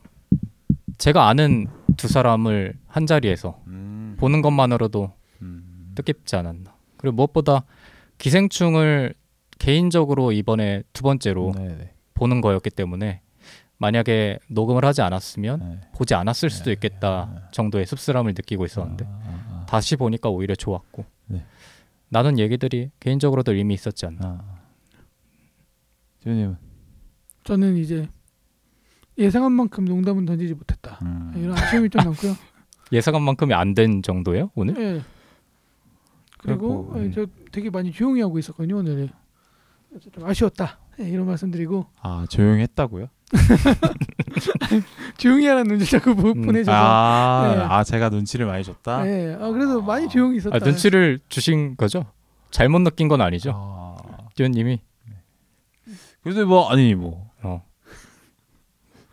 C: 제가 아는 두 사람을 한 자리에서
A: 음.
C: 보는 것만으로도
A: 음.
C: 뜻깊지 않았나. 그리고 무엇보다 기생충을 개인적으로 이번에 두 번째로
A: 네, 네.
C: 보는 거였기 때문에 만약에 녹음을 하지 않았으면
A: 네.
C: 보지 않았을 수도 있겠다 정도의 씁쓸함을 느끼고 있었는데
A: 아, 아, 아.
C: 다시 보니까 오히려 좋았고
A: 네.
C: 나눈 얘기들이 개인적으로도 의미 있었지 않나.
A: 아. 지훈님은
B: 저는 이제 예상한 만큼 농담은 던지지 못했다.
A: 음.
B: 이런 아쉬움이 좀 남고요.
C: 예상한 만큼이 안 된 정도예요 오늘?
B: 예. 그리고 예, 저 되게 많이 조용히 하고 있었거든요 오늘. 좀 아쉬웠다. 예, 이런 말씀드리고
A: 아 조용했다고요?
B: 조용히 하라는 눈치 자꾸 보,
C: 음.
B: 보내줘서.
A: 아,
B: 네.
A: 아 제가 눈치를 많이 줬다.
B: 예. 아, 그래서 많이 조용히 있었다.
C: 아, 눈치를 주신 거죠? 잘못 느낀 건 아니죠?
A: 아,
C: 띠오님이
A: 그래도 뭐 아니 뭐
C: 어.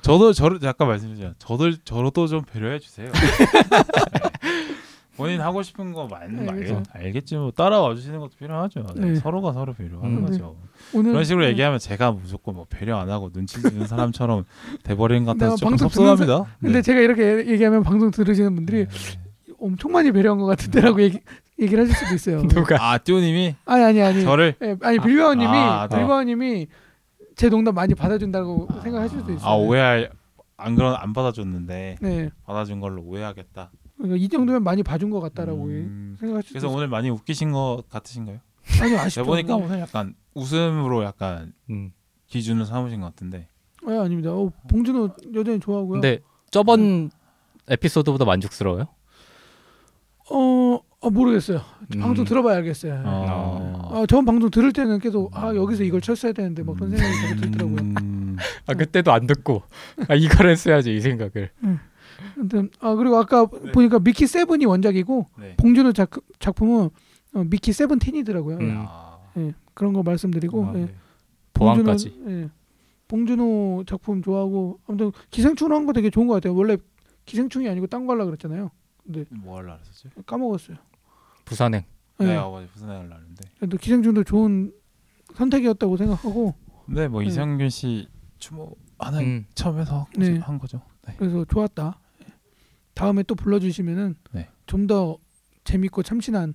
A: 저도 저를 잠깐 말씀드리자. 저들 저도 좀 배려해 주세요. 네. 본인 하고 싶은 거 많이
B: 네,
A: 말
B: 그죠.
A: 알겠지 뭐 따라와 주시는 것도 필요하죠. 네,
B: 네.
A: 서로가 서로 배려하는
C: 음.
A: 거죠.
B: 오늘
A: 그런 식으로
B: 예,
A: 얘기하면 제가 무조건 뭐 배려 안 하고 눈치 주는 사람처럼 돼버리는 것 같아서 조금 섭섭합니다.
B: 근데
A: 네.
B: 제가 이렇게 얘기하면 방송 들으시는 분들이
A: 네.
B: 엄청 많이 배려한 것 같은데라고 얘기, 얘기를 하실 수도 있어요.
C: 누가
A: 아 띠오님이
B: 아니 아니 아니.
A: 저를
B: 예, 아니 빌바오님이
A: 아, 네.
B: 빌바오님이 제 농담 많이 받아준다고 생각하실 수도 있어요.
A: 아 오해할 안 그런 안 받아줬는데
B: 네.
A: 받아준 걸로 오해하겠다.
B: 그러니까 이 정도면 많이 봐준 것 같다라고
A: 음,
B: 생각하실 수도
A: 그래서
B: 있어요.
A: 오늘 많이 웃기신 것 같으신가요?
B: 아니 아쉽죠.
A: 보니까 오늘 약간 웃음으로 약간
C: 음.
A: 기준을 삼으신 것 같은데.
B: 아 아닙니다. 어, 봉준호 여전히 좋아하고요.
C: 근데 저번 에피소드보다 만족스러워요?
B: 어, 어 모르겠어요.
C: 음.
B: 방송 들어봐야 알겠어요.
A: 어.
B: 아, 전 방송 들을 때는 계속 아 여기서 이걸 쳤어야 되는데 막 그런 생각이 계속 들더라고요.
A: 음,
C: 아 그때도 안 듣고 아 이걸 했어야지 이 생각을.
B: 아무튼 아 그리고 아까 보니까 미키 세븐이 원작이고
A: 네.
B: 봉준호 작, 작품은 어, 미키 세븐틴이더라고요.
C: 음.
A: 아,
B: 예, 그런 거 말씀드리고
A: 아,
B: 예,
A: 네.
C: 보안까지.
B: 봉준호, 예, 봉준호 작품 좋아하고 아무튼 기생충 한거 되게 좋은 것 같아요. 원래 기생충이 아니고 딴거 하려 그랬잖아요. 근데
A: 뭐 하려 그랬었지?
B: 까먹었어요.
C: 부산행.
B: 예.
A: 네, 어, 맞아. 무슨 생각을 하는데.
B: 그래도 기생충도 좋은 선택이었다고 생각하고
A: 네, 뭐
B: 네.
A: 이성균 씨 추모 하나
C: 음.
A: 처음 해서
B: 네.
A: 한 거죠. 네.
B: 그래서 좋았다. 예. 다음에 또 불러주시면은
A: 네.
B: 좀더 재밌고 참신한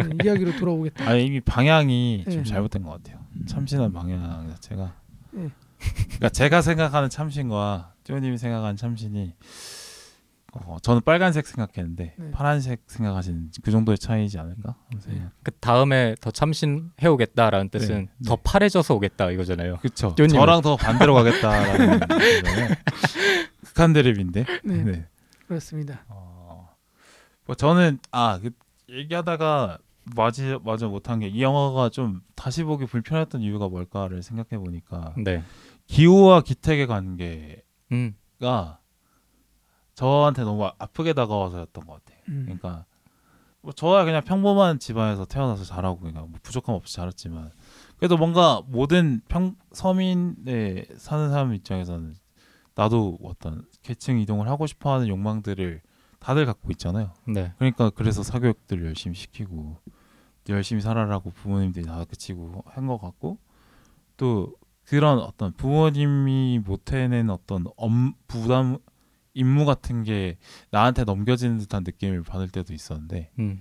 B: 예, 이야기로 돌아오겠다.
A: 아 이미 방향이
B: 네.
A: 좀 잘못된 것 같아요. 참신한 방향 자체가.
B: 네.
A: 그러니까 제가 생각하는 참신과 띠오님이 생각하는 참신이 어, 저는 빨간색 생각했는데
B: 네.
A: 파란색 생각하시는 그 정도의 차이지 않을까? 생각.
C: 그 다음에 더 참신해 오겠다라는 뜻은
A: 네,
C: 더
A: 네.
C: 파래져서 오겠다 이거잖아요.
A: 그렇죠. 저랑 더 반대로 가겠다라는. 극한 대립인데.
B: 네,
A: 네.
B: 그렇습니다.
A: 어, 뭐 저는 아 그, 얘기하다가 맞이 맞아 못한 게 이 영화가 좀 다시 보기 불편했던 이유가 뭘까를 생각해 보니까
C: 네.
A: 기호와 기택의 관계가
C: 음.
A: 저한테 너무 아프게 다가와서였던 것 같아요.
B: 음.
A: 그러니까 뭐 저야 그냥 평범한 집안에서 태어나서 자라고 그냥 뭐 부족함 없이 자랐지만 그래도 뭔가 모든 평 서민에 사는 사람 입장에서는 나도 어떤 계층 이동을 하고 싶어하는 욕망들을 다들 갖고 있잖아요.
C: 네.
A: 그러니까 그래서 사교육들 열심히 시키고 열심히 살아라고 부모님들이 다 그치고 한 것 같고 또 그런 어떤 부모님이 못 해낸 어떤 엄, 부담 임무 같은 게 나한테 넘겨지는 듯한 느낌을 받을 때도 있었는데
C: 음.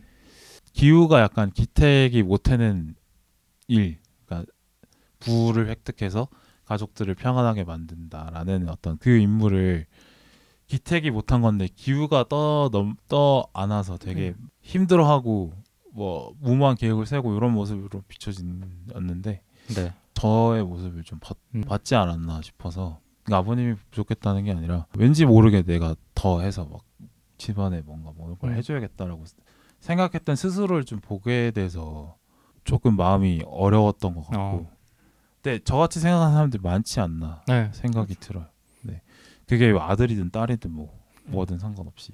A: 기우가 약간 기택이 못 해낸 일, 그러니까 부를 획득해서 가족들을 평안하게 만든다라는 어떤 그 임무를 기택이 못한 건데 기우가 떠넘떠 안아서 되게 힘들어하고 뭐 무모한 계획을 세고 이런 모습으로 비춰졌는데
C: 네.
A: 저의 모습을 좀 받,
C: 음.
A: 받지 않았나 싶어서 그러니까 아버님이 부족했다는 게 아니라 왠지 모르게 내가 더 해서 막 집안에 뭔가 뭘
C: 음.
A: 해줘야겠다라고 생각했던 스스로를 좀 보게 돼서 조금 마음이 어려웠던 것 같고
C: 어.
A: 근데 저같이 생각하는 사람들이 많지 않나
C: 네.
A: 생각이 들어요. 네, 그게 아들이든 딸이든 뭐 뭐든 상관없이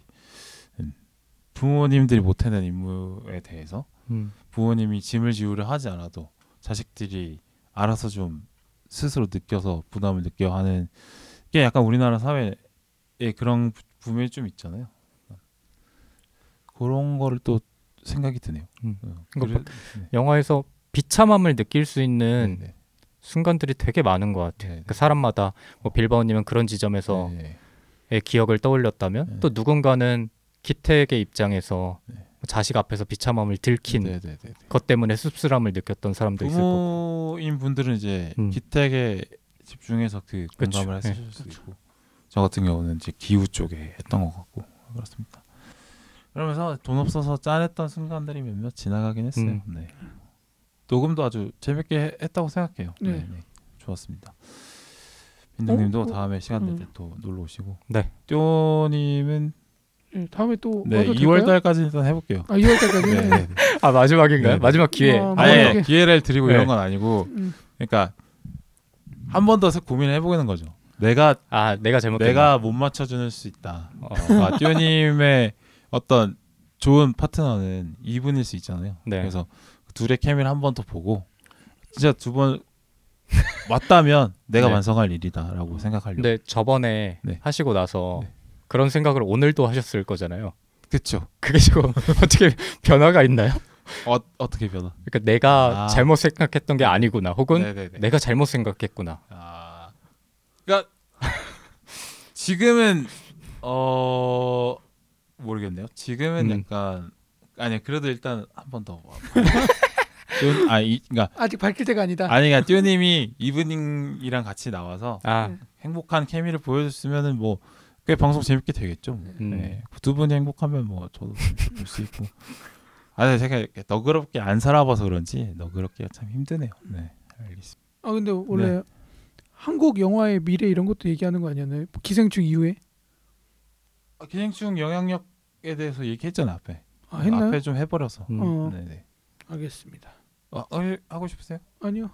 A: 음. 부모님들이 못 해낸 임무에 대해서
C: 음.
A: 부모님이 짐을 지우려 하지 않아도 자식들이 알아서 좀 스스로 느껴서 부담을 느껴 하는 게 약간 우리나라 사회에 그런 부- 부분이 좀 있잖아요. 그런 거를 또 생각이 드네요.
C: 음.
A: 어,
C: 그러니까
A: 그래- 네.
C: 영화에서 비참함을 느낄 수 있는
A: 네,
C: 순간들이 되게 많은 것 같아요.
A: 네,
C: 그 사람마다 뭐 빌바오님은 그런 지점에서
A: 네,
C: 의 기억을 떠올렸다면
A: 네.
C: 또 누군가는 기택의 입장에서
A: 네.
C: 자식 앞에서 비참함을 들킨
A: 네, 네, 네, 네.
C: 것 때문에 씁쓸함을 느꼈던 사람도 있을 거고.
A: 부모인 분들은 이제
C: 음.
A: 기택에 집중해서 그
C: 그쵸.
A: 공감을
C: 네.
A: 했을 수 있고 저 같은 경우는 이제 기후 쪽에 했던 것 같고 그렇습니다. 그러면서 돈 없어서 짠했던 순간들이 몇몇 지나가긴 했어요.
C: 음.
A: 네. 녹음도 아주 재밌게 해- 했다고 생각해요.
B: 네.
A: 네, 네. 좋았습니다. 민정님도
B: 어? 어?
A: 다음에 시간 될
B: 음.
A: 때또 놀러 오시고.
C: 네.
A: 띠오님은
B: 예, 다음에
A: 또네
B: 와도
A: 2월
B: 될까요?
A: 달까지 일단 해볼게요.
B: 아 2월 달까지.
A: 네, 네, 네.
C: 아 마지막인가요?
A: 네.
C: 마지막 기회.
B: 어,
A: 아예 기회를 드리고
C: 네.
A: 이런 건 아니고
B: 음,
A: 그러니까 한 번 더 고민을 해보는 거죠. 내가
C: 아 내가 잘못했나?
A: 내가 못 맞춰줄 수 있다.
C: 어,
A: 아, 띠오님의 어떤 좋은 파트너는 이분일 수 있잖아요.
C: 네.
A: 그래서 둘의 케미를 한 번 더 보고 진짜 두 번 맞다면 내가
C: 네.
A: 완성할 일이다라고 생각하려고.
C: 근데 저번에
A: 네.
C: 하시고 나서
A: 네.
C: 그런 생각을 오늘도 하셨을 거잖아요.
A: 그렇죠.
C: 그게 지금 어떻게 변화가 있나요?
A: 어, 어떻게 변화?
C: 그러니까 내가
A: 아.
C: 잘못 생각했던 게 아니구나. 혹은
A: 네네네.
C: 내가 잘못 생각했구나.
A: 아, 그러니까 지금은 어 모르겠네요. 지금은
C: 음.
A: 약간 아니 그래도 일단 한 번 더. 띠오- 아, 이, 그러니까
B: 아직 밝힐 때가 아니다.
A: 아니 그러니까 띠오님이 이브닝이랑 같이 나와서
C: 아,
B: 네.
A: 행복한 케미를 보여줬으면은 뭐 꽤 방송 재밌게 되겠죠. 뭐.
C: 음.
A: 네. 두 분이 행복하면 뭐 저도 볼 수 있고 아, 네, 제가 이렇게 너그럽게 안 살아봐서 그런지 너그럽기가 참 힘드네요. 네, 알겠습니다.
B: 아 근데 원래
A: 네.
B: 한국 영화의 미래 이런 것도 얘기하는 거 아니었나요? 기생충 이후에
A: 아, 기생충 영향력에 대해서 얘기했잖아 앞에.
B: 아 했나요?
A: 앞에 좀 해버려서.
C: 음.
B: 어
A: 네네.
B: 알겠습니다.
A: 어, 어, 하고 싶으세요?
B: 아니요.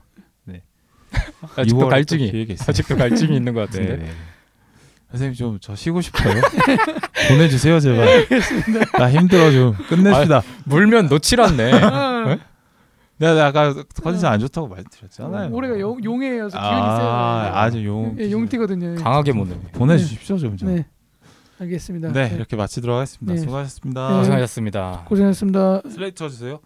C: 아직도
A: 2월에
C: 갈증이. 아직도 갈증이 있는 것 같은데.
A: 네네. 선생님 좀 저 쉬고 싶어요. 보내주세요 제발. 나 힘들어 좀 끝냅시다.
C: 물면 놓질 않네.
B: 아,
A: 내가 아까 컨디션 안 좋다고 말드렸잖아요.
B: 올해가 용, 용해여서 기운이
A: 아,
B: 세요.
A: 아주 용.
B: 예, 용띠거든요.
C: 강하게 모네.
A: 보내주십시오 좀. 좀.
B: 네. 알겠습니다.
A: 네, 이렇게 마치도록 하겠습니다.
B: 네.
A: 수고하셨습니다.
B: 네.
C: 고생하셨습니다.
B: 고생하셨습니다.
A: 슬레이트 쳐주세요.